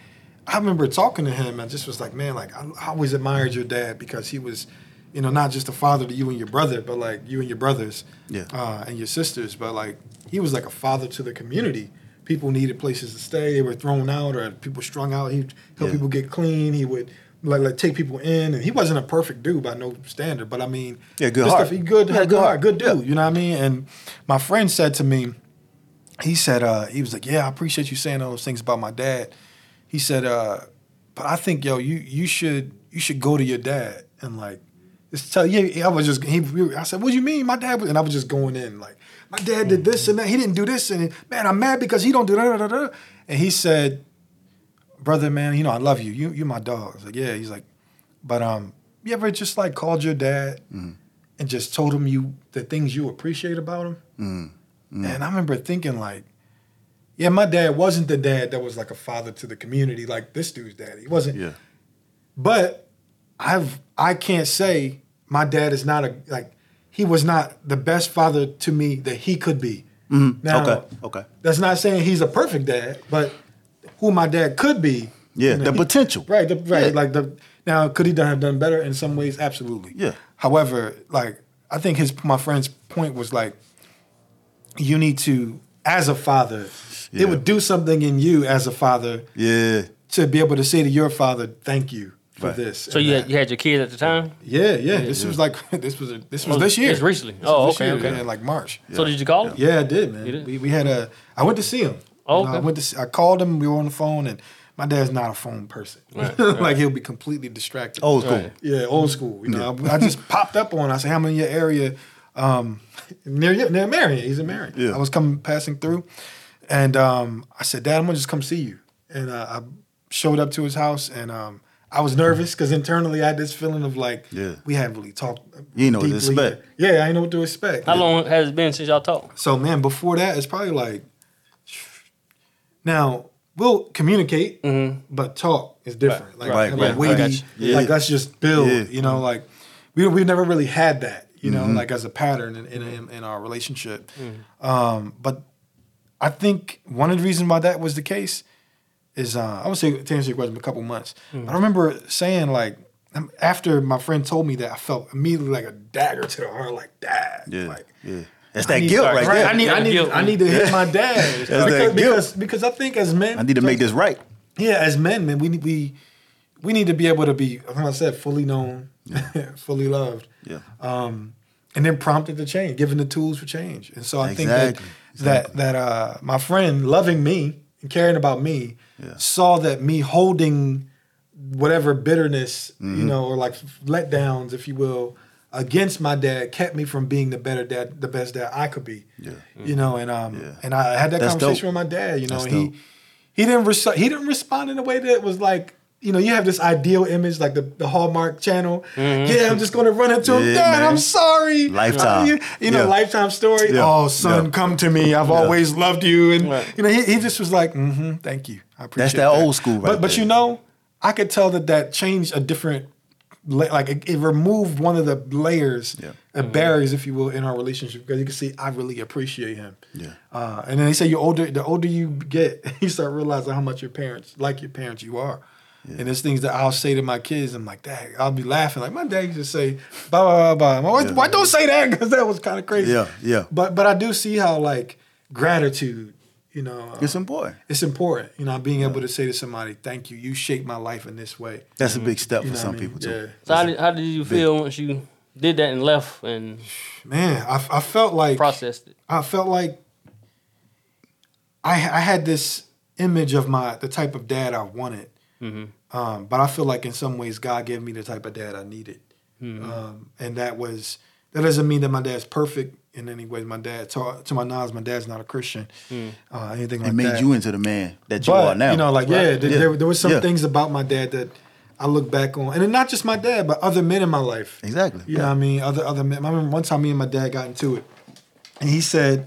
I remember talking to him, and just was like, man, like I, I always admired your dad because he was, you know, not just a father to you and your brother, but like you and your brothers, Yeah. uh, and your sisters, but like he was like a father to the community. People needed places to stay; they were thrown out, or people strung out. He'd help Yeah. people get clean. He would. Like, like take people in, and he wasn't a perfect dude by no standard, but I mean, Yeah, good heart. Stuff, he good, Yeah, good good heart. heart, good dude. Yeah. You know what I mean? And my friend said to me, he said uh, he was like, "Yeah, I appreciate you saying all those things about my dad." He said, uh, "But I think yo, you you should you should go to your dad and like just tell yeah." I was just he. I said, "What do you mean, my dad?" Was, and I was just going in like, "My dad did this and that. He didn't do this, and man, I'm mad because he don't do that." Da, da, da. And he said, "Brother, man, you know I love you. You you're my dog." I was like, "Yeah." He's like, "But um, you ever just like called your dad and just told him you the things you appreciate about him?" Mm. And I remember thinking like, yeah, my dad wasn't the dad that was like a father to the community like this dude's dad. He wasn't. Yeah. But I've I can't say my dad is not a like he was not the best father to me that he could be. Mhm. Now, okay. Okay. That's not saying he's a perfect dad, but who my dad could be. Yeah, you know, the he- potential. Right, the, right. Yeah. Like the now, could he done have done better in some ways? Absolutely. Yeah. However, like I think his my friend's point was like, you need to, as a father, Yeah. it would do something in you as a father Yeah. to be able to say to your father, "Thank you for Right. this." So you had, you had your kids at the time. yeah, yeah, This was like this was a, this was Oh, this year. it's recently. This Oh, okay, year, okay. yeah, like March. So did you call him? Yeah, I did, man. Did? We, we had a. I went to see him. Oh, You know, I went to. See, I called him. We were on the phone, and my dad's not a phone person. Right, like he'll be completely distracted. Old school. Right. Yeah, old school. You know, I, I just popped up on. I said, "I'm in your area, um, near you- near Marion. He's in Marion. Yeah. I was coming passing through, and um, I said, Dad, I'm gonna just come see you. And uh, I showed up to his house, and um, I was nervous because internally I had this feeling of like, Yeah. we haven't really talked. Uh, you know what to deeply. expect. Yeah, I didn't know what to expect. How long has it been since y'all talked? So man, before that, it's probably like. Now we'll communicate, mm-hmm. but talk is different. Like, Right, like right, weighty, right. Yeah. like let's just build. Yeah. You know, like we we've never really had that. You know, mm-hmm. like as a pattern in in, in, in our relationship. Mm. Um, but I think one of the reasons why that was the case is uh, I would say to answer your question, a couple months. I remember saying like um, after my friend told me that, I felt immediately like a dagger to the heart, like dad, Yeah. like yeah. That's that need- guilt right, right. I need, I need, guilt. I need to hit my dad because, that guilt. because because I think as men, I need to make this right. yeah, as men, man, we need we we need to be able to be, like I said, fully known, fully loved, Yeah. um, and then prompted to change, given the tools for change. And so I Exactly. think that that that uh, my friend loving me and caring about me Yeah. saw that me holding whatever bitterness, Mm-hmm. you know, or like letdowns, if you will, against my dad kept me from being the better dad, the best dad I could be. Yeah. You know, and um, Yeah. and I had that That's conversation dope. with my dad. You know, and he he didn't res- he didn't respond in a way that was like. You know, you have this ideal image, like the, the Hallmark channel. Yeah, I'm just going to run into him. Mm-hmm. Yeah, Dad, man. I'm sorry. Lifetime. You, you know, Yeah. lifetime story. Yeah. Oh, son, come to me. I've always loved you. And Right. you know, he, he just was like, mm-hmm, thank you. I appreciate that. That's that that. old school right But but you know, I could tell that that changed a different, like it, it removed one of the layers, Yeah. uh, barriers, if you will, in our relationship because you can see I really appreciate him. Yeah. Uh, and then they say you older, the older you get, you start realizing how much your parents, like your parents, you are. And there's things that I'll say to my kids. I'm like, Dad, I'll be laughing. Like my dad used to say, blah blah blah blah. Why, Yeah. why don't say that? Because that was kind of crazy. Yeah, yeah. But but I do see how like gratitude, you know, uh, It's important. it's important. You know, being able to say to somebody, "Thank you, you shaped my life in this way." That's a big step You for some I mean? people too. Yeah. So how did, how did you feel once you did that and left and Man, I, I felt like processed it? I felt like I I had this image of my the type of dad I wanted, Mm-hmm. um, but I feel like in some ways God gave me the type of dad I needed, Mm-hmm. um, and that was that doesn't mean that my dad's perfect in any way. My dad, to, to my knowledge, my dad's not a Christian, Mm. uh, anything It like made that. you into the man that you but are now. you know, like yeah, Right. there, There, there was some Yeah. things about my dad that I look back on, and not just my dad, but other men in my life. Exactly. You know what I mean? Other other men. I remember one time me and my dad got into it, and he said,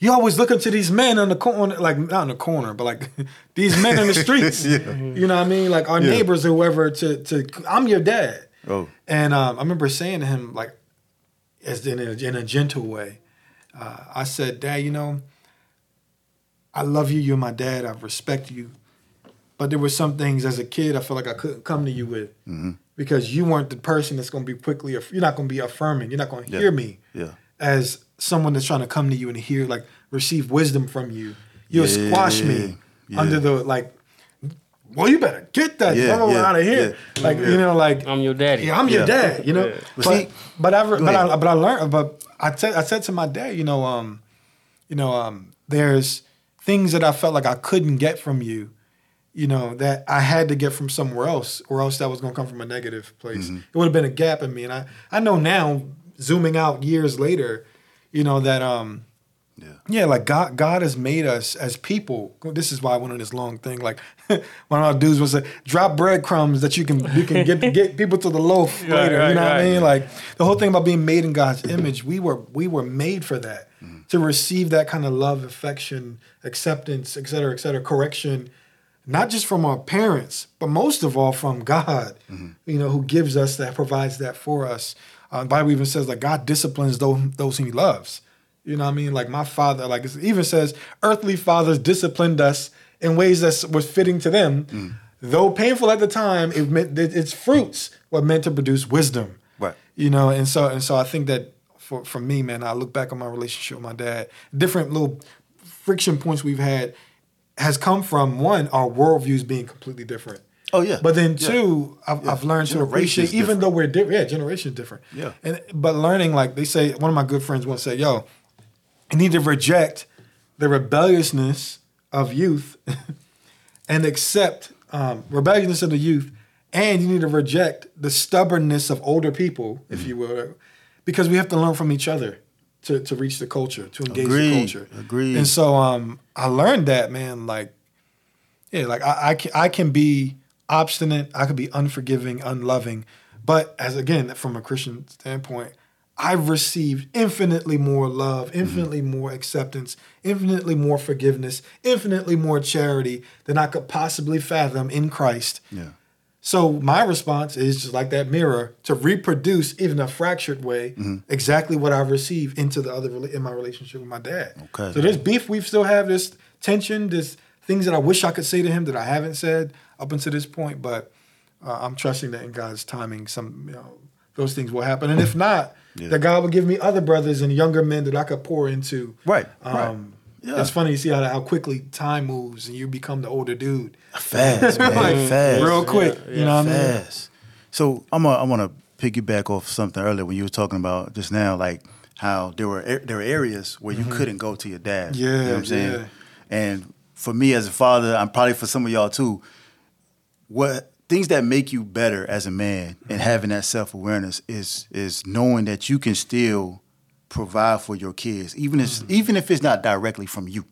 "You always look up to these men on the corner, like not in the corner, but like these men in the streets. Yeah. You know what I mean? Like our Yeah. neighbors or whoever. To to I'm your dad." Oh. And um, I remember saying to him, like, as in a, in a gentle way, uh, I said, "Dad, you know, I love you. You're my dad. I respect you." But there were some things as a kid I felt like I couldn't come to you with Mm-hmm. because you weren't the person that's going to be quickly. You're not going to be affirming. You're not going to Yeah. hear me Yeah. as someone that's trying to come to you and hear, like, receive wisdom from you. You'll squash me Yeah. under the like. Well, you better get that Yeah, blah, blah, yeah, out of here. yeah. Like you know, like I'm your daddy. yeah, I'm your dad. You know, Yeah. but But see- but I but. I but I learned. But I said I said to my dad, you know, um, you know, um, there's things that I felt like I couldn't get from you, you know, that I had to get from somewhere else, or else that was going to come from a negative place. Mm-hmm. It would have been a gap in me, and I I know now, zooming out years later, you know that um. Yeah. Yeah, like God, God has made us as people. This is why I went on this long thing. Like one of our dudes was say, drop breadcrumbs that you can you can get get people to the loaf Right, later. right, you know what I mean? Like the whole thing about being made in God's image. We were we were made for that to receive that kind of love, affection, acceptance, et cetera, et cetera, correction, not just from our parents, but most of all from God. You know, who gives us that, provides that for us. Uh, the Bible even says like God disciplines those those whom He loves. You know what I mean? Like my father, like it even says, earthly fathers disciplined us in ways that was fitting to them. Though painful at the time, it meant that its fruits were meant to produce wisdom. Right. You know, and so and so I think that for for me, man, I look back on my relationship with my dad, different little friction points we've had has come from one, our worldviews being completely different. Oh yeah. But then Yeah. two, I've, Yeah. I've learned to appreciate, even different. though we're different. Yeah, generation different. Yeah. And but learning, like they say, one of my good friends once said, "Yo, you need to reject the rebelliousness of youth and accept um, rebelliousness of the youth, and you need to reject the stubbornness of older people, if you will, because we have to learn from each other." To, to reach the culture, to engage the culture. Agreed. And so um, I learned that, man, like yeah, like I, I can I can be obstinate, I could be unforgiving, unloving, but as again from a Christian standpoint, I've received infinitely more love, infinitely more acceptance, infinitely more forgiveness, infinitely more charity than I could possibly fathom in Christ. Yeah. So my response is just like that mirror to reproduce, even a fractured way, Mm-hmm. exactly what I've received into the other in my relationship with my dad. Okay. So there's beef. We still have this tension. This things that I wish I could say to him that I haven't said up until this point. But uh, I'm trusting that in God's timing, some you know those things will happen. And if not, Yeah. that God will give me other brothers and younger men that I could pour into. Right. Um, right. Yeah. It's funny to see how, how quickly time moves and you become the older dude. Fast, man. Like, fast. real quick. Yeah, you know what I mean? fast. So I'm a, I want to piggyback off something earlier when you were talking about just now, like how there were there were areas where you couldn't go to your dad. Yeah. you know Mm-hmm. Yeah, what I'm saying. yeah. And for me as a father, I'm probably for some of y'all too. What things that make you better as a man and mm-hmm. having that self awareness is is knowing that you can still provide for your kids, even if mm-hmm. even if it's not directly from you.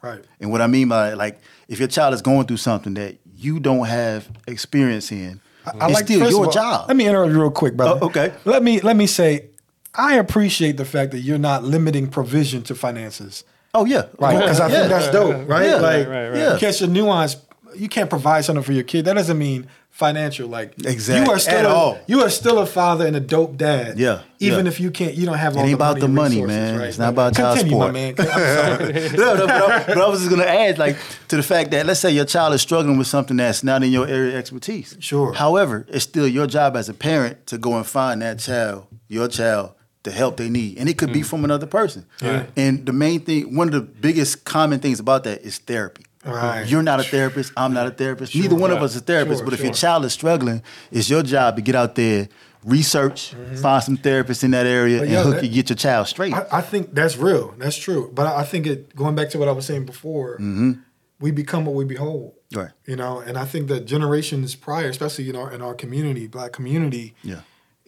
Right. And what I mean by like, if your child is going through something that you don't have experience in, I it's like- still first your all, job. Let me interrupt you real quick, brother. Oh, okay. Let me let me say, I appreciate the fact that you're not limiting provision to finances. oh yeah, Right, because I Yeah. think that's dope, right? Yeah. like, Right, right, right. Yeah. catch the nuance. You can't provide something for your kid. That doesn't mean financial. Like, exactly you are still at a, all. you are still a father and a dope dad. Yeah, even yeah. if you can't, you don't have It all ain't the about money the money, man. Right? It's not about child Continue, support. my man. No, no, but, I, but I was just gonna add, like, to the fact that let's say your child is struggling with something that's not in your area of expertise. Sure. However, it's still your job as a parent to go and find that child, your child, the help they need, and it could be mm. from another person. Yeah. And the main thing, one of the biggest common things about that is therapy. Right. You're not a therapist. I'm not a therapist. Neither one of us is therapists. Sure, but if your child is struggling, it's your job to get out there, research, mm-hmm. find some therapists in that area, But and yo, hook that- you, get your child straight. I, I think that's real. That's true. But I I think it going back to what I was saying before, mm-hmm. we become what we behold. Right. You know, and I think that generations prior, especially you know in our community, black community, Yeah.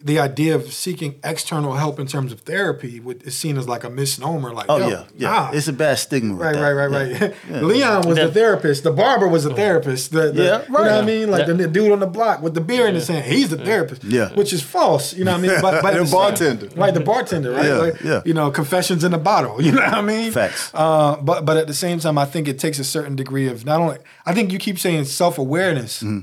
The idea of seeking external help in terms of therapy is seen as like a misnomer. Like, Oh yeah, yeah. nah. It's a bad stigma. with Right, that. right, right, Yeah. right. Yeah. Leon was the therapist. The barber was the therapist. The, the- Yeah, You know what I mean? Like That- the dude on the block with the beer in his hand. He's the therapist. Yeah. Which is false. You know what I mean? But, but The at same- bartender. Right, the bartender, right? Yeah, Like, yeah. You know, confessions in a bottle. You know what I mean? Facts. Uh, but but at the same time, I think it takes a certain degree of not only. I think you keep saying self awareness, Mm-hmm.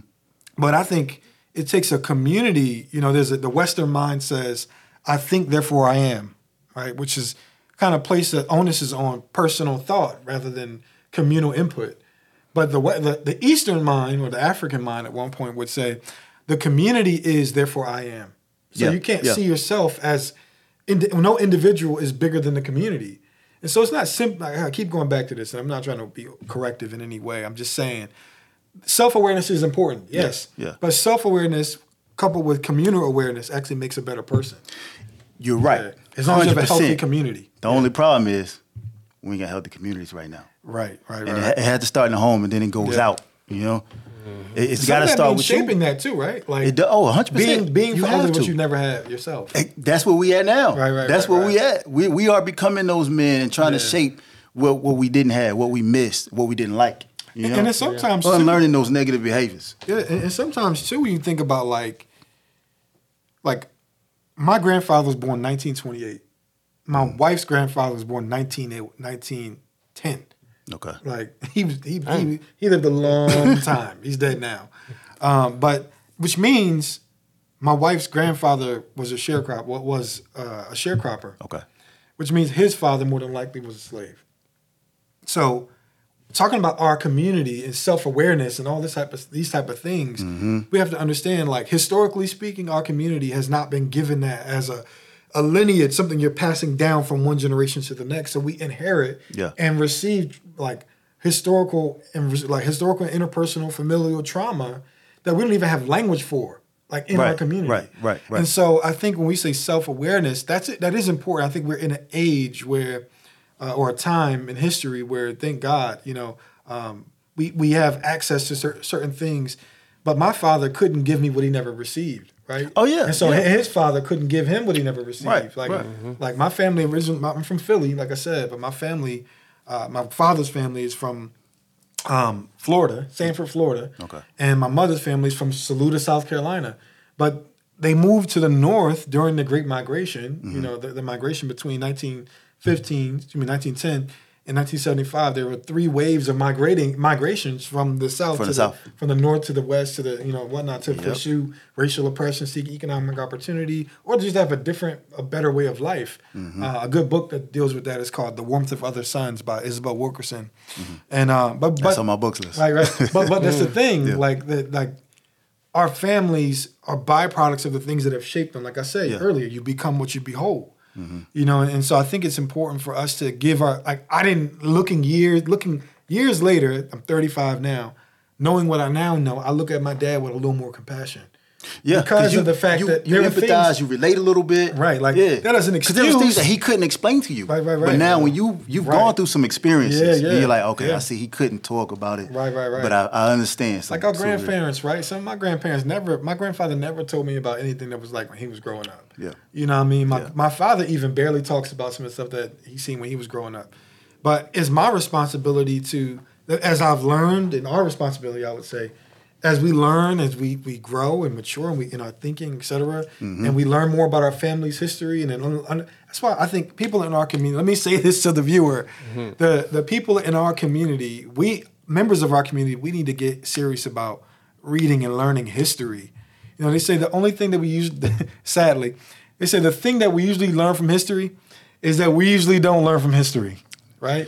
but I think it takes a community. You know, there's a, the Western mind says, "I think, therefore I am," right? Which is kind of place the onus is on personal thought rather than communal input. But the, the the Eastern mind or the African mind at one point would say, "The community is, therefore I am." So Yeah, you can't yeah. see yourself as indi- no individual is bigger than the community. And so it's not simple. I keep going back to this, and I'm not trying to be corrective in any way. I'm just saying self awareness is important, yes. yeah. But self awareness coupled with communal awareness actually makes a better person. You're right. As long as you have a healthy community. The only problem is we ain't got healthy communities right now, Right, right, right. and right. it, it had to start in the home, and then it goes Yeah. out. You know, it, has got to start with shaping you. that too, right? Like It do, oh, 100 being percent. being for what you never had yourself. Eh, That's where we at now. Right, right, That's right, where we at. We we are becoming those men and trying to shape what what we didn't have, what we missed, what we didn't like. You And- know, and then sometimes too- unlearning those negative behaviors. Yeah, and, and sometimes too, when you think about like, like, my grandfather was born 1928. My wife's grandfather was born 19, 1910. Okay. Like he was, he, he he lived a long time. He's dead now, um, but which means my wife's grandfather was a sharecropper. What was uh, a sharecropper? Okay. which means his father more than likely was a slave. So, talking about our community and self awareness and all this type of these type of things, mm-hmm. we have to understand. Like historically speaking, our community has not been given that as a a lineage, something you're passing down from one generation to the next. So we inherit Yeah. and receive like historical and like historical interpersonal familial trauma that we don't even have language for, like in our community. right, right, right. And so I think when we say self awareness, that's it. That is important. I think we're in an age where, uh, or a time in history where, thank God, you know, um, we we have access to cer- certain things. But my father couldn't give me what he never received, right? Oh, yeah, And so yeah. his father couldn't give him what he never received. Right, like, right. like my family originally, I'm from Philly, like I said, but my family, uh, my father's family is from um, Florida, Sanford, Florida. Okay. And my mother's family is from Saluda, South Carolina. But they moved to the north during the Great Migration, Mm-hmm. you know, the, the migration between 1915, excuse me, 1910 and 1975. There were three waves of migrating migrations from the south From to the the, south. from the north to the west to the, you know, whatnot to Yep. pursue racial oppression, seek economic opportunity, or just have a different, a better way of life. Mm-hmm. Uh, a good book that deals with that is called The Warmth of Other Suns by Isabel Wilkerson. And uh, but but Mm-hmm. That's on my books list. Right, right. But but that's the thing. Like that, like our families are byproducts of the things that have shaped them. Like I said Yeah. earlier, you become what you behold. You know, and, so I think it's important for us to give our like I didn't looking years looking years later. I'm 35 now. Knowing what I now know, I look at my dad with a little more compassion. Yeah, because you, of the fact you, that you empathize, things- you relate a little bit, Right, like, yeah, that doesn't because there was things that he couldn't explain to you, Right, right, Right. But right. now when you you've Right. gone through some experiences, Yeah, yeah, you're like, okay, yeah. I see he couldn't talk about it, Right, right, right. But I, I understand. So, like our so- grandparents, right? Some of my grandparents never, my grandfather never told me about anything that was like when he was growing up. Yeah. You know what I mean? My, my father even barely talks about some of the stuff that he seen when he was growing up. But it's my responsibility to, as I've learned, and our responsibility, I would say, as we learn, as we, we grow and mature and we in our thinking, et cetera, Mm-hmm. and we learn more about our family's history, and then un, un- that's why I think people in our community. Let me say this to the viewer: the the people in our community, we members of our community, we need to get serious about reading and learning history. You know, they say the only thing that we use, sadly, they say the thing that we usually learn from history is that we usually don't learn from history, right?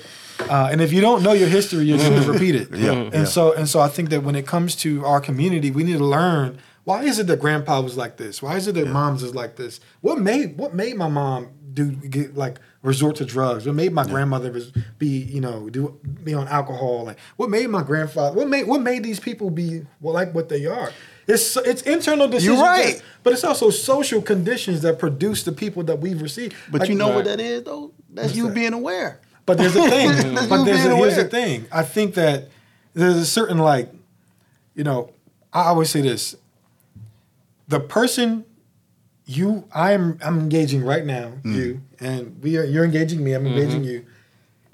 Uh, and if you don't know your history, you're going to repeat it. Yeah, And yeah. so, and so, I think that when it comes to our community, we need to learn why is it that grandpa was like this? Why is it that mom's is like this? What made what made my mom do get like resort to drugs? What made my grandmother be you know do be on alcohol? Like what made my grandfather? What made what made these people be well, like what they are? It's it's internal decisions, right. yes, but it's also social conditions that produce the people that we've received. But Like- you know what that is though? That's What's you that? being aware. But there's a thing. But there's a, here's the aware. thing. I think that there's a certain like, you know, I always say this. The person you I am I'm engaging right now, Mm. you, and we are you're engaging me, I'm Mm-hmm. engaging you,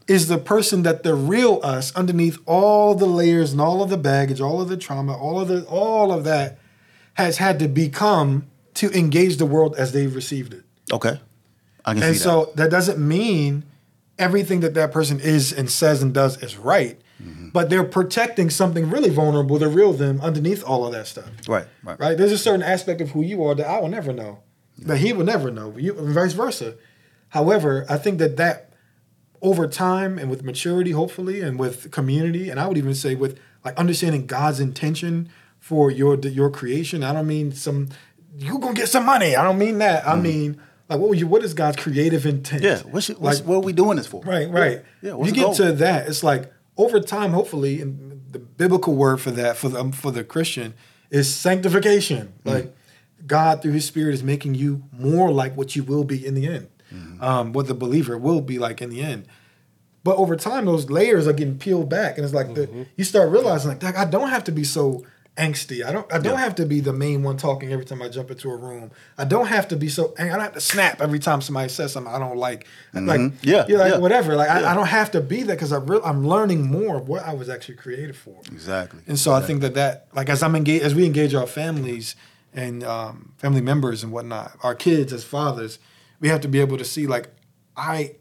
is the person that the real us underneath all the layers and all of the baggage, all of the trauma, all of the all of that has had to become to engage the world as they've received it. Okay, I can And see so that doesn't mean everything that that person is and says and does is right, Mm-hmm. but they're protecting something really vulnerable, the real them, underneath all of that stuff. Right, right, Right? There's a certain aspect of who you are that I will never know, that he will never know, you, and vice versa. However, I think that that over time and with maturity, hopefully, and with community, and I would even say with like understanding God's intention for your your creation. I don't mean some you gonna get some money. I don't mean that. I mean like what you? What is God's creative intent? Mm-hmm. Yeah, what's, what's Like- what are we doing this for? Right, right. Yeah, what's you get to that, it's like over time, hopefully, and the biblical word for that for the um, for the Christian is sanctification. Mm. Like God through His Spirit is making you more like what you will be in the end, Mm-hmm. um, what the believer will be like in the end. But over time, those layers are getting peeled back, and it's like Mm-hmm. the, you start realizing like, I don't have to be so angsty. I don't. I don't Yeah. have to be the main one talking every time I jump into a room. I don't have to be so. I don't have to snap every time somebody says something I don't like. Like, Mhm. Yeah, you're like yeah. whatever. Like I, Yeah. I don't have to be that because I re- I'm learning more of what I was actually created for. Exactly. And so I think that that like as I'm engaged as we engage our families and um, family members and whatnot, our kids as fathers, we have to be able to see like I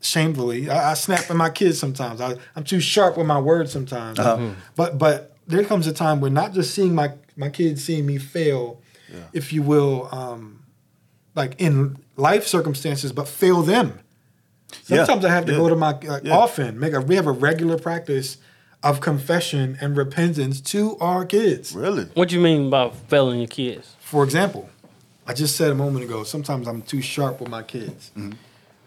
shamefully I, I snap at my kids sometimes. I, I'm too sharp with my words sometimes. Uh-huh. But but there comes a time where not just seeing my my kids seeing me fail, Yeah. if you will, um, like in life circumstances, but fail them. Yeah, Sometimes I have to yeah, go to my yeah. often make a we have a regular practice of confession and repentance to our kids. Really? What do you mean by failing your kids? For example, I just said a moment ago, sometimes I'm too sharp with my kids. Mm-hmm.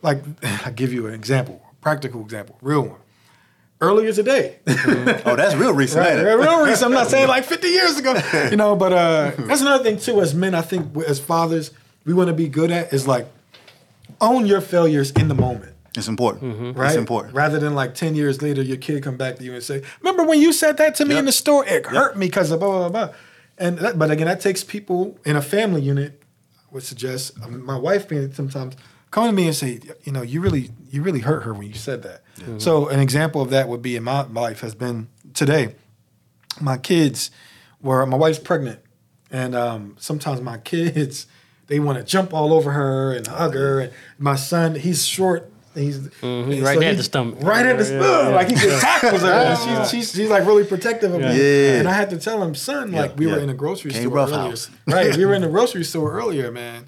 Like I give you an example, a practical example, real one. Earlier today, Oh, that's real recent. Right, right, real reason. I'm not saying like 50 years ago, you know. But uh, that's another thing too. As men, I think as fathers, we want to be good at is like own your failures in the moment, It's important. right? It's important. Rather than like 10 years later, your kid come back to you and say, "Remember when you said that to me Yep. in the store? It hurt me because of blah blah blah." And that, but again, that takes people in a family unit. I would suggest um, my wife being sometimes come to me and say, you know, you really you really hurt her when you said that. So an example of that would be in my life has been today. My kids were my wife's pregnant, and um, sometimes my kids they want to jump all over her and hug her. And my son, he's short. He's Mhm, and right there at he- the stomach. Right at the stomach. yeah. Like he just tackles her. and she's, she's, she's like really protective of me. Yeah. And I had to tell him, son, Yeah, like we were in a grocery Can't store rough earlier. house. right. We were in the grocery store earlier, man.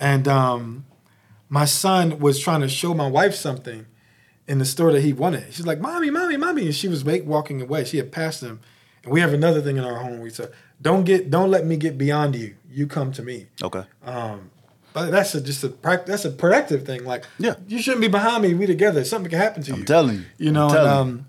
And um, my son was trying to show my wife something in the store that he wanted. She's like, Mommy, Mommy, Mommy. And she was walking away. She had passed him. And we have another thing in our home. We said, Don't get don't let me get beyond you. You come to me. Okay. Um, but that's a, just a that's a protective thing. Like, Yeah. you shouldn't be behind me. We together. Something can happen to you. I'm telling you. You know, and, um,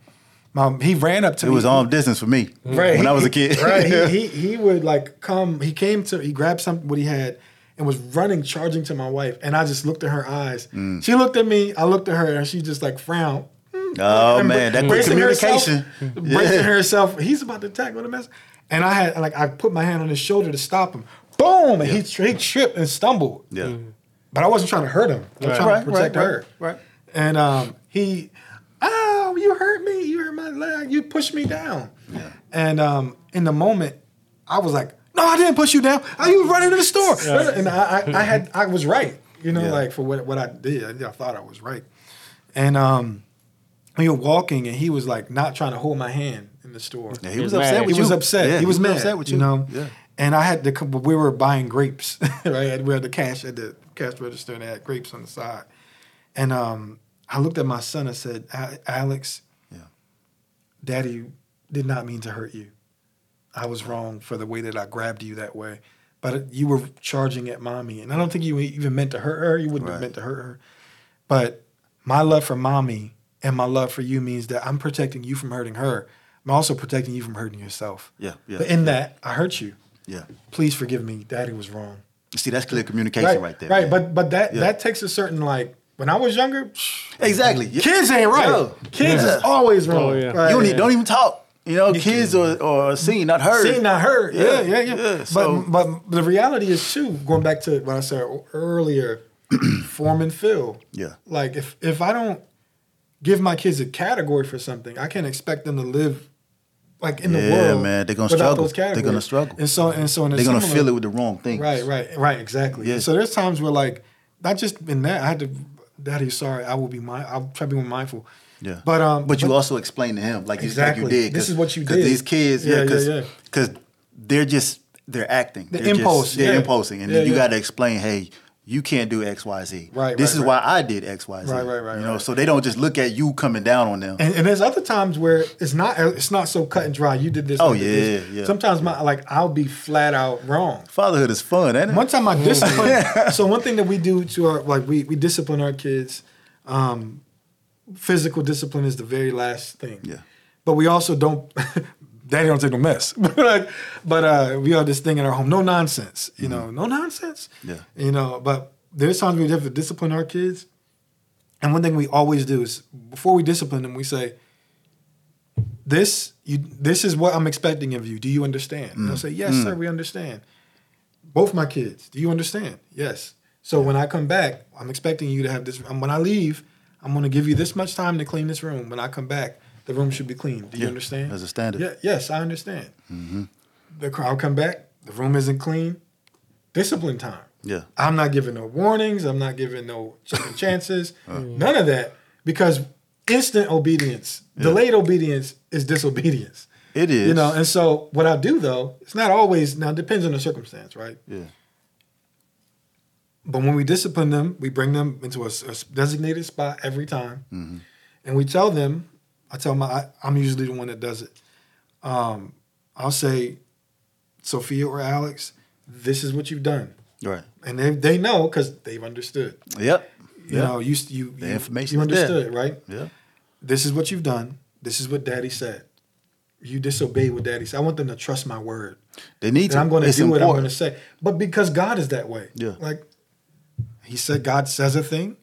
My, he ran up to It me. was arm distance for me right when I was a kid. right. He, he he would like come. He came to. He grabbed something what he had and was running, charging to my wife. And I just looked at her eyes. Mm. She looked at me. I looked at her, and she just like frowned. oh And man, that quick bracing communication. Herself, Bracing herself. He's about to attack. What a mess. And I had like I put my hand on his shoulder to stop him. Boom! And he, he tripped and stumbled. Yeah. But I wasn't trying to hurt him. I was trying Right, to protect right, her. right, right. And um, he, oh, you hurt me. You hurt my leg. You pushed me down. Yeah. And um, in the moment, I was like, no, I didn't push you down. I you was running to the store. And I, I, I had, I was right. You know, Yeah. like for what, what I did, I, I thought I was right. And um, we were walking, and he was like not trying to hold my hand in the store. Yeah, he He was was upset He was upset. He was mad. upset with you. know. Yeah. And I had to. come- We were buying grapes, right? We had the cash at the cash register, and they had grapes on the side. And um, I looked at my son. and said, "Alex, Yeah. Daddy did not mean to hurt you. I was wrong for the way that I grabbed you that way. But you were charging at mommy, and I don't think you even meant to hurt her. You wouldn't have meant to hurt her. But my love for mommy and my love for you means that I'm protecting you from hurting her. I'm also protecting you from hurting yourself. Yeah, yeah, But in that, I hurt you. Yeah. Please forgive me. Daddy was wrong. You see, that's clear communication Right, right, there. Right, man. but but that Yeah. that takes a certain like when I was younger, exactly. Kids ain't right. Yo, kids yeah. is always oh, wrong. Oh, yeah. Right. You don't, need, don't even talk. You know, kids or or seen, not heard. Seen, not heard. Yeah, Yeah, yeah, yeah. yeah, but so- but the reality is too. Going back to what I said earlier, form and fill. Yeah. Like if if I don't give my kids a category for something, I can't expect them to live like in the Yeah, world. man, they're gonna struggle. They're gonna struggle. And so and so in They're gonna fill it with the wrong things. Right, right, right. Exactly. Yeah. So there's times where like not just in that I had to. Daddy, sorry. I will be mind. I'll try to be more mindful. Yeah. But um. But you also explain to him like you, Exactly. like you did. This is what you Because did. these kids, Yeah, yeah, yeah, because yeah. because they're just they're acting. The They're just- impulse, they're yeah. impulsing, and Yeah, then you yeah. got to explain, hey, you can't do X, Y, Z. Right, This right, is right. why I did X, Y, Z. Right, right, right, You know, right. so they don't just look at you coming down on them. And, and there's other times where it's not it's not so cut and dry. You did this. Oh, did this. yeah, yeah. Sometimes my like I'll be flat out wrong. Fatherhood is fun, ain't it? One time I discipline. so one thing that we do to our like we we discipline our kids. Um, physical discipline is the very last thing. Yeah. But we also don't. Daddy don't take no mess. but but uh, we have this thing in our home. No nonsense. You know, no nonsense. Mm-hmm. Yeah. You know, but there's times we have to discipline our kids. And one thing we always do is before we discipline them, we say, "This you this is what I'm expecting of you. Do you understand?" And they'll say, "Yes, sir, we understand." Both my kids, do you understand? Yes. So when I come back, I'm expecting you to have this. um, When I leave, I'm going to give you this much time to clean this room. When I come back, the room should be clean. Do you Yeah, understand? as a standard. Yeah. Yes, I understand. Mm-hmm. The crowd come back. The room isn't clean. Discipline time. Yeah. I'm not giving no warnings. I'm not giving no second chances. None of that because instant obedience, delayed obedience is disobedience. It is. You know, and so what I do though, it's not always now it depends on the circumstance, right? Yeah. But when we discipline them, we bring them into a designated spot every time, Mm-hmm. and we tell them. I tell my, I, I'm usually the one that does it. Um, I'll say, Sophia or Alex, this is what you've done, Right. and they they know because they've understood. Yep. You Yeah. know, you you, The you information you understood, right? Yeah. This is what you've done. This is what Daddy said. You disobeyed what Daddy said. I want them to trust my word. They need And to. I'm going to do what I'm going to say. But because God is that way. Yeah. Like he said God says a thing,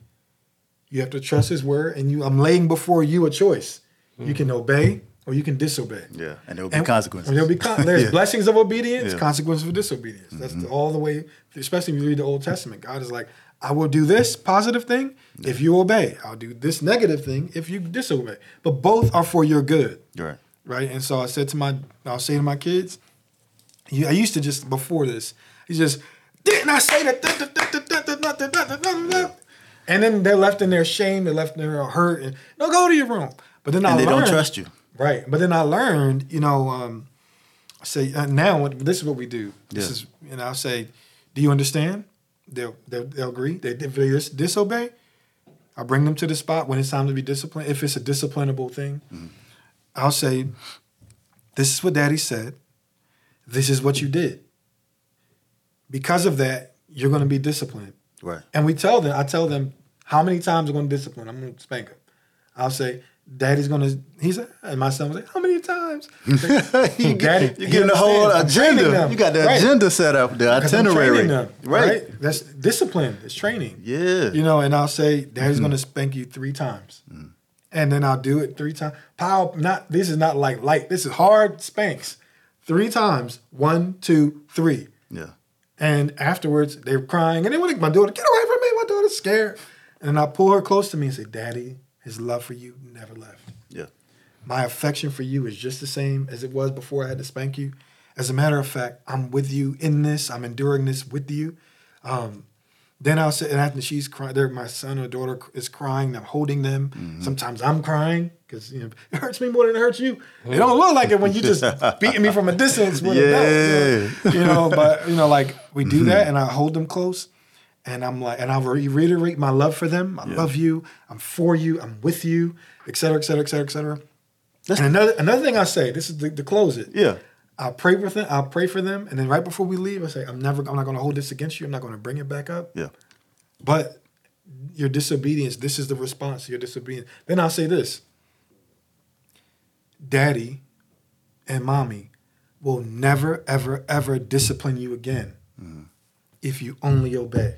you have to trust his word and you I'm laying before you a choice. You can obey or you can disobey. Yeah. And there will be And- consequences. and There'll be con- there's Yeah. blessings of obedience, Yeah. Mm-hmm. consequences of disobedience. That's the, all the way, especially if you read the Old Testament. God is like, I will do this positive thing if you obey. I'll do this negative thing if you disobey. But both are for your good Right. right? And so I said to my, I'll say to my kids, I used to just before this, you just didn't I say that? And then they're left in their shame, they're left in their hurt, and no, go to your room. But then I And they learned, don't trust you. right? But then I learned, you know, um, I say uh, now this is what we do. This Yeah. is, and I'll say, do you understand? They'll they'll, they'll agree. They, if they dis- disobey, I bring them to the spot when it's time to be disciplined. If it's a disciplinable thing, I'll say, "This is what Daddy said. This is what you did. Because of that, you're going to be disciplined." Right. And we tell them, I tell them how many times I'm going to discipline. I'm going to spank them. I'll say, Daddy's gonna. He's and my son was like, "How many times?" Like, you Daddy, get, you he getting the whole understands. I'm training agenda. You got the Right. agenda set up, the itinerary. them, right. right. That's discipline. It's training. Yeah. Mm-hmm. You know, and I'll say, Daddy's gonna spank you three times. Mm. And then I'll do it three times. Power not this is not like light. This is hard spanks. Three times. One, two, three. Yeah. And afterwards, they were crying, and they want my daughter, get away from me. My daughter's scared. And I pull her close to me and say, Daddy, his love for you never left. Yeah. My affection for you is just the same as it was before I had to spank you. As a matter of fact, I'm with you in this. I'm enduring this with you. Um, then I'll sit and after she's crying, there, my son or daughter is crying. I'm holding them. Mm-hmm. Sometimes I'm crying because you know it hurts me more than it hurts you. It don't look like it when you just beating me from a distance with a belt. You know? You know, but you know, like we do Mm-hmm. that, and I hold them close, and I'm like, and I'll re- reiterate my love for them. I love you. I'm for you. I'm with you, et cetera, et cetera, et cetera, et cetera. And another another thing I say, this is the, to close it. Yeah. I'll pray for them. I'll pray for them, and then right before we leave, I say, I'm never. I'm not going to hold this against you. I'm not going to bring it back up. Yeah. But your disobedience, this is the response to your disobedience. Then I'll say this Daddy and mommy will never, ever, ever discipline you again mm. if you only obey.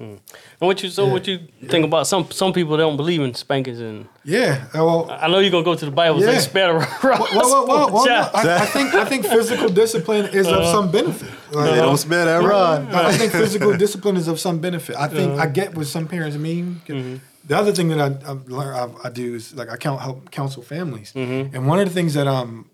Mm. And what you so Yeah. what you think about some some people don't believe in spankings and Yeah. uh, Well, I know you're gonna go to the Bible and Yeah. say spare the rod. well, well, well, well, child." no, I, I think I think physical discipline is of uh, some benefit. Like, They don't spare that rod. I think physical discipline is of some benefit. I think uh-huh. I get what some parents mean. Mm-hmm. The other thing that I I've learned, I, I do is like I count help counsel families, mm-hmm. and one of the things that um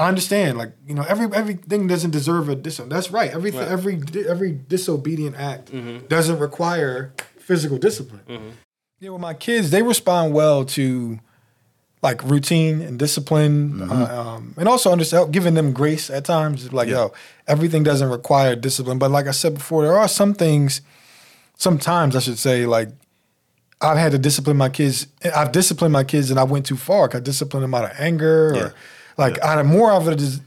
I understand, like you know, every everything doesn't deserve a dis. That's right. Every Right. every every disobedient act doesn't require physical discipline. Yeah, with my kids, they respond well to like routine and discipline, uh, um, and also understand giving them grace at times. Like, Yeah. yo, everything doesn't require discipline, but like I said before, there are some things. Sometimes I should say, like I've had to discipline my kids. I've disciplined my kids, and I went too far. I disciplined them out of anger, Yeah. or like out of more of it is.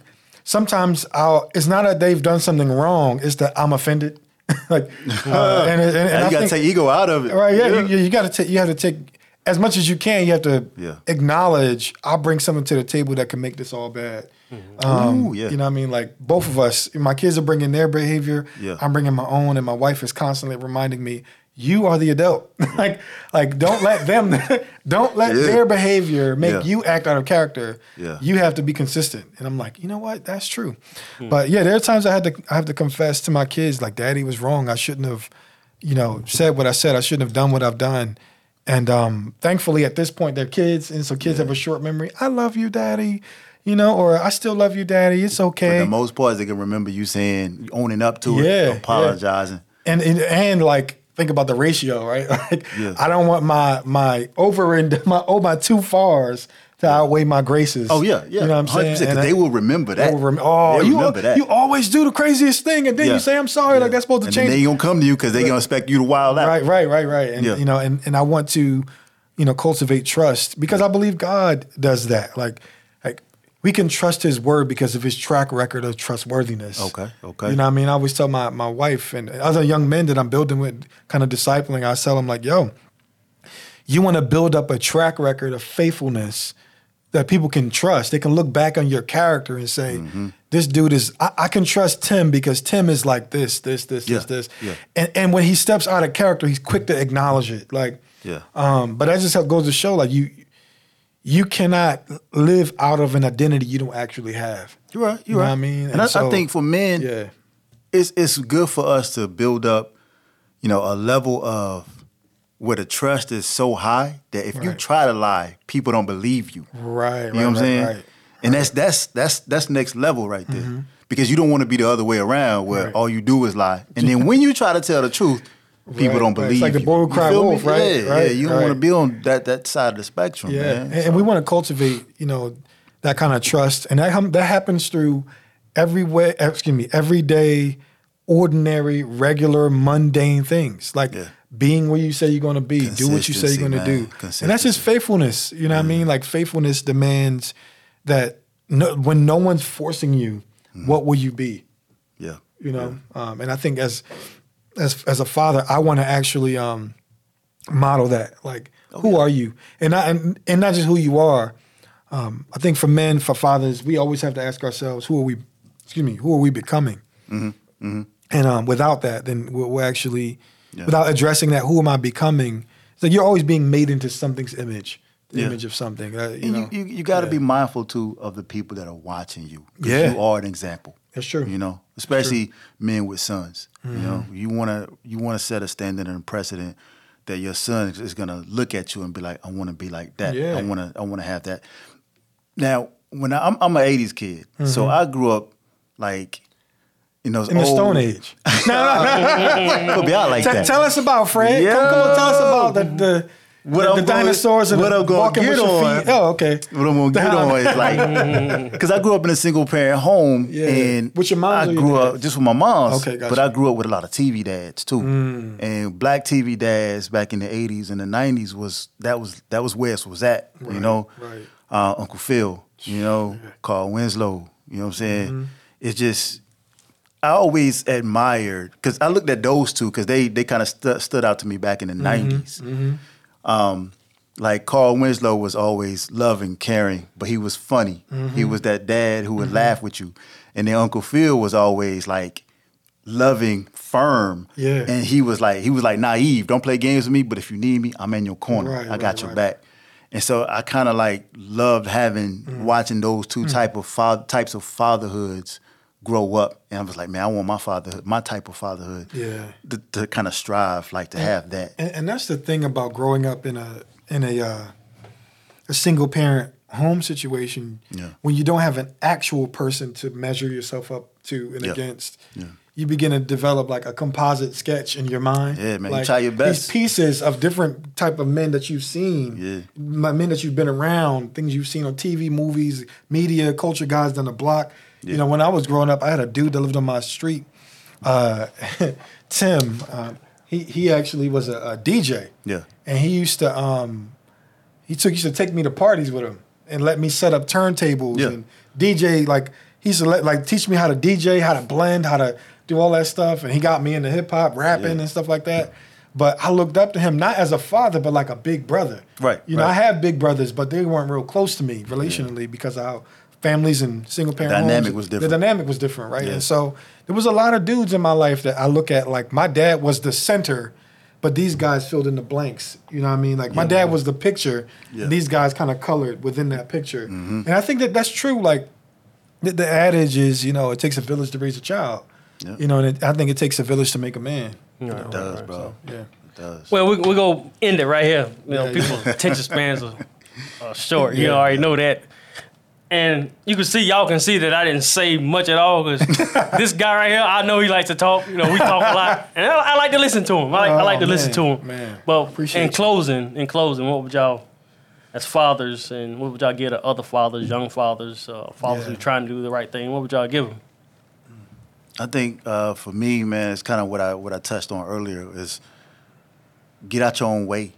Sometimes I'll. It's not that they've done something wrong. It's that I'm offended. like, uh, and, and, and And I you got to take ego out of it. Right. Yeah. You, you got to take. You have to take as much as you can. You have to Yeah. acknowledge. I'll bring something to the table that can make this all bad. Um, Ooh, yeah. You know what I mean? Like both of us. My kids are bringing their behavior. Yeah. I'm bringing my own, and my wife is constantly reminding me. You are the adult. like, like, don't let them, don't let Yeah. their behavior make Yeah. you act out of character. Yeah. You have to be consistent. And I'm like, you know what? That's true. But yeah, there are times I had to, I have to confess to my kids, like, Daddy was wrong. I shouldn't have, you know, said what I said. I shouldn't have done what I've done. And um, thankfully, at this point, they're kids, and so kids have a short memory. I love you, Daddy. You know, or I still love you, Daddy. It's okay. For the most part, they can remember you saying, owning up to Yeah, it, yeah. apologizing. and, and and like think about the ratio, right? Like Yeah. I don't want my my over and my oh my two fars to outweigh my graces. Oh yeah, yeah. You know what I'm saying? 100%, 'cause And I- they will remember that. they will rem- oh, They'll you remember that. you always do the craziest thing, and then Yeah. you say I'm sorry. Like that's supposed to and change. they gonna come to you because they gonna expect you to wild out. Right, right, right, right. And Yeah. you know, and, and I want to, you know, cultivate trust because I believe God does that. Like we can trust his word because of his track record of trustworthiness. Okay, okay. You know what I mean? I always tell my my wife and other young men that I'm building with, kind of discipling, I tell them like, yo, you want to build up a track record of faithfulness that people can trust. They can look back on your character and say, Mm-hmm. this dude is, I, I can trust Tim because Tim is like this, this, this, Yeah, this, this. yeah. And, and when he steps out of character, he's quick to acknowledge it. Like, Yeah. um, but that just goes to show like you, you cannot live out of an identity you don't actually have. You're right. You You're know right. what I mean? And, And I, I think for men, Yeah. it's it's good for us to build up, you know, a level of where the trust is so high that if you try to lie, people don't believe you. Right. You know what I'm saying? Right. And that's that's that's that's next level right there. Because you don't want to be the other way around where Mm-hmm. Right. all you do is lie. And then when you try to tell the truth, people Right, don't right. It's believe like the boy who cried wolf, right? Yeah, Right, yeah. You don't want to be on that that side of the spectrum, Yeah, man. and, and we want to cultivate, you know, that kind of trust, and that hum- that happens through every way. Excuse me, everyday, ordinary, regular, mundane things like Yeah. being where you say you're going to be, do what you say you're going to do, and that's just faithfulness. You know what I mean? Like faithfulness demands that no, when no one's forcing you, Mm-hmm. what will you be? yeah. you know um, and i think as as as a father i want to actually um model that. Like, who are you? And not and, and not just who you are. Um, I think for men, for fathers, we always have to ask ourselves, who are we? Excuse me, who are we becoming? And um, without that, then we're, we're actually, Yeah. without addressing that, who am I becoming? It's like you're always being made into something's image, the Yeah. image of something. Uh, you you, you, you got to Yeah. be mindful too of the people that are watching you. Yeah. you are an example. That's true. You know, especially men with sons. You know, Mm-hmm. you want to you want to set a standard and a precedent that your son is- to look at you and be like, I want to be like that. Yeah. I want to I want to have that. Now, when I, I'm I'm an '80s kid, so I grew up like. You know, Mm-hmm. in the old- Stone Age. Could be out like Te- that. tell us about Fred. Come, come on, tell us about the the, What the, I'm the gonna- dinosaurs and what the I'm gonna walking get with your on. feet. Oh, okay. What I'm gonna get on is like, because I grew up in a single parent home, Yeah. and With your moms I grew up just with my mom's. Okay, gotcha. But I grew up with a lot of TV dads too, Mm. and black TV dads back in the '80s and the '90s was that was that was where it was at. you know, right. Uh, Uncle Phil, you know, Carl Winslow. You know what I'm saying? Mm-hmm. It's just. I always admired because I looked at those two because they they kind of stu- stood out to me back in the Mm-hmm. 90s um, like Carl Winslow was always loving, caring, but he was funny. Mm-hmm. He was that dad who would laugh with you. And then Uncle Phil was always like loving, firm. Yeah. And he was like, he was like naive. Don't play games with me, but if you need me, I'm in your corner. Right, I got right, your right. back. And so I kind of like loved having Mm. watching those two type of fa- types of fatherhoods grow up. And I was like, man, I want my fatherhood, my type of fatherhood, Yeah. to, to kind of strive, like to have that. And, and that's the thing about growing up in a in a uh, a single parent home situation Yeah. when you don't have an actual person to measure yourself up to and against. Yeah. You begin to develop like a composite sketch in your mind. Yeah, man, you try your best. These pieces of different type of men that you've seen, Yeah. my- men that you've been around, things you've seen on TV, movies, media, culture guys down the block. You know, when I was growing up, I had a dude that lived on my street, uh, Tim. Uh, he he actually was a, a DJ. Yeah. and he used to um, he took used to take me to parties with him and let me set up turntables Yeah. and DJ like he used to let, like teach me how to DJ, how to blend, how to do all that stuff, and he got me into hip hop, rapping, Yeah. and stuff like that. But I looked up to him not as a father, but like a big brother. Right, You know, right. I have big brothers, but they weren't real close to me relationally because of how families and single parent Dynamic homes, was The dynamic was different, right? Yeah. And so there was a lot of dudes in my life that I look at like my dad was the center, but these guys filled in the blanks. You know what I mean? Like my dad was the picture. Yeah. These guys kind of colored within that picture, mm-hmm. and I think that that's true. Like the, the adage is, you know, it takes a village to raise a child. Yeah. You know, and it, I think it takes a village to make a man. Yeah, It does, bro. Yeah. It does. Well, we we go end it right here. You know, Yeah, people's attention spans are, are short. You Yeah. already know that. And you can see, y'all can see that I didn't say much at all because this guy right here, I know he likes to talk. You know, we talk a lot, and I, I like to listen to him. I like, I like to Oh, listen to him. man. But Appreciate in you. closing, in closing, what would y'all, as fathers, and what would y'all give to other fathers, young fathers, uh, fathers Yeah. who trying to do the right thing? What would y'all give them? I think uh, for me, man, it's kind of what I what I touched on earlier is get out your own way.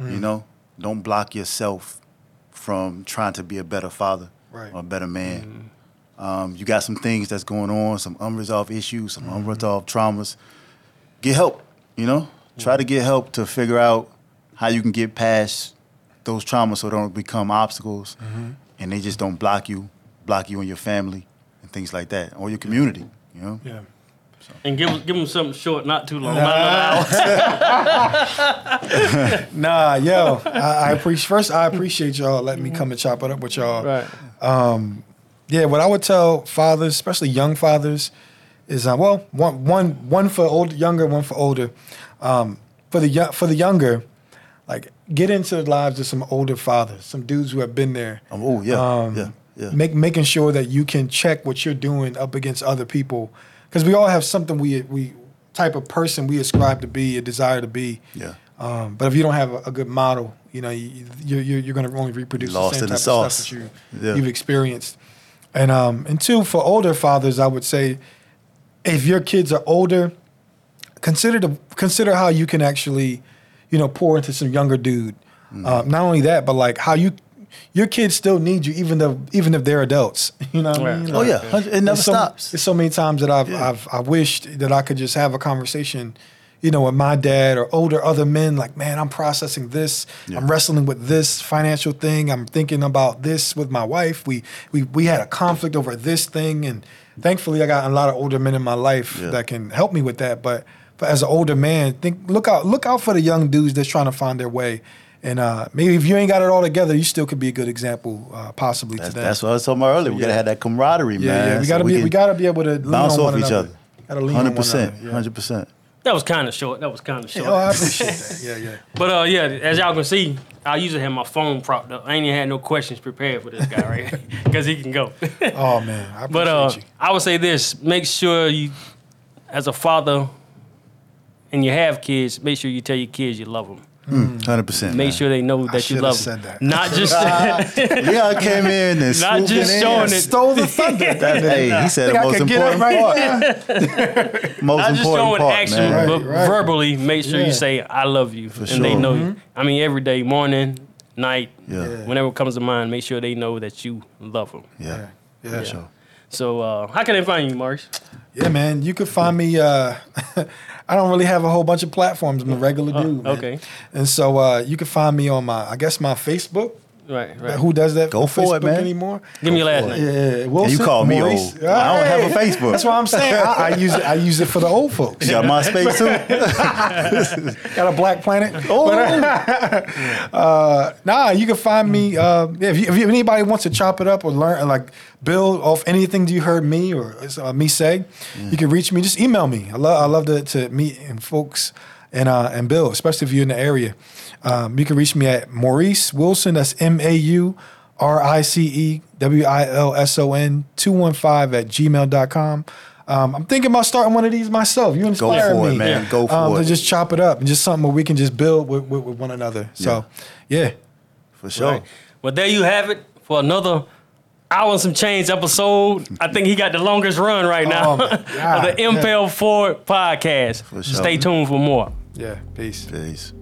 Mm. You know, don't block yourself from trying to be a better father Right. or a better man. Um, you got some things that's going on, some unresolved issues, some Mm-hmm. unresolved traumas. Get help. You know, try to get help to figure out how you can get past those traumas so they don't become obstacles, Mm-hmm. and they just don't block you, block you and your family, and things like that, or your community. You know. Yeah. And give give them something short, not too long, not another hour. Nah, yo, I, I appreciate. First, I appreciate y'all letting me come and chop it up with y'all. Right. Yeah, what I would tell fathers, especially young fathers, is uh, well, one one one for old, younger, one for older. Um, for the for the younger, like get into the lives of some older fathers, some dudes who have been there. Um, oh yeah, Um, yeah, yeah. Make, making sure that you can check what you're doing up against other people, because we all have something we we type of person we ascribe to be, a desire to be. Yeah. Um, but if you don't have a, a good model, you know, you, you're you're, you're going to only reproduce Lost the same in type the of stuff that you Yeah. you've experienced. And um, and two for older fathers, I would say, if your kids are older, consider the consider how you can actually, you know, pour into some younger dude. Mm-hmm. Uh, not only that, but like how you, your kids still need you, even though even if they're adults. You know what I Right. mean? Oh yeah, it never there's so, stops. There's so many times that I've Yeah. I've I wished that I could just have a conversation, you know, with my dad or older other men, like, man, I'm processing this. I'm wrestling with this financial thing. I'm thinking about this with my wife. We we we had a conflict over this thing, and thankfully, I got a lot of older men in my life Yeah. that can help me with that. But but as an older man, think look out look out for the young dudes that's trying to find their way. And uh, maybe if you ain't got it all together, you still could be a good example, uh, possibly That's, to them. that's what I was talking about earlier. We gotta have that camaraderie, yeah, man. yeah. We gotta be can we gotta be able to lean bounce on off one each another. other. Gotta lean on Hundred percent, yeah. hundred percent. That was kind of short. That was kind of short. Oh, I appreciate that. Yeah, yeah. But uh, yeah, as y'all can see, I usually have my phone propped up. I ain't even had no questions prepared for this guy, right? Because he can go. Oh man, I appreciate but uh, you. I would say this: make sure you, as a father, and you have kids, make sure you tell your kids you love them. Hundred percent. Make sure they know that you should've love said them. that. Not just Leon came in and Not swooping just in. showing it. Stole the thunder. That, hey, he said Think the I most could get up important right part. most not just important showing part, action, man. but Right, right. verbally. Make sure Yeah. you say "I love you," and sure. they know Mm-hmm. you. I mean, every day, morning, night, Yeah. whenever it comes to mind, make sure they know that you love them. Yeah, Yeah. for sure. So, uh, how can they find you, Maurice? Yeah, man. You could find me. Uh, I don't really have a whole bunch of platforms. I'm a regular dude. man. Oh, okay. And so uh, you can find me on my, I guess my Facebook. Right, right. Who does that? Go on for it, man. anymore? Give me your last for name. Yeah, Wilson. you call me Maurice. old. I don't have a Facebook. That's what I'm saying. I, I use it. I use it for the old folks. You got MySpace too? Got a Black Planet. Oh, Uh, nah, you can find me. Uh, yeah, if, you, if anybody wants to chop it up or learn, like build off anything you heard me or uh, me say, you can reach me. Just email me. I love I love to, to meet and folks and uh, and build, especially if you're in the area. Um, you can reach me at Maurice Wilson. That's M A U R I C E W I L S O N two one five at gmail.com. Um, I'm thinking about starting one of these myself. You inspire for it, me, man. Go for um, it. To just chop it up and just something where we can just build with, with, with one another. So, yeah. For sure. Right. Well, there you have it for another hour and some change episode. I think he got the longest run right now Oh, of the Impel Ford podcast. sure. Stay tuned for more. Yeah. Peace. Peace.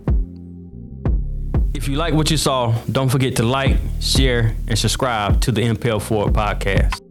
If you like what you saw, don't forget to like, share, and subscribe to the Impel Ford podcast.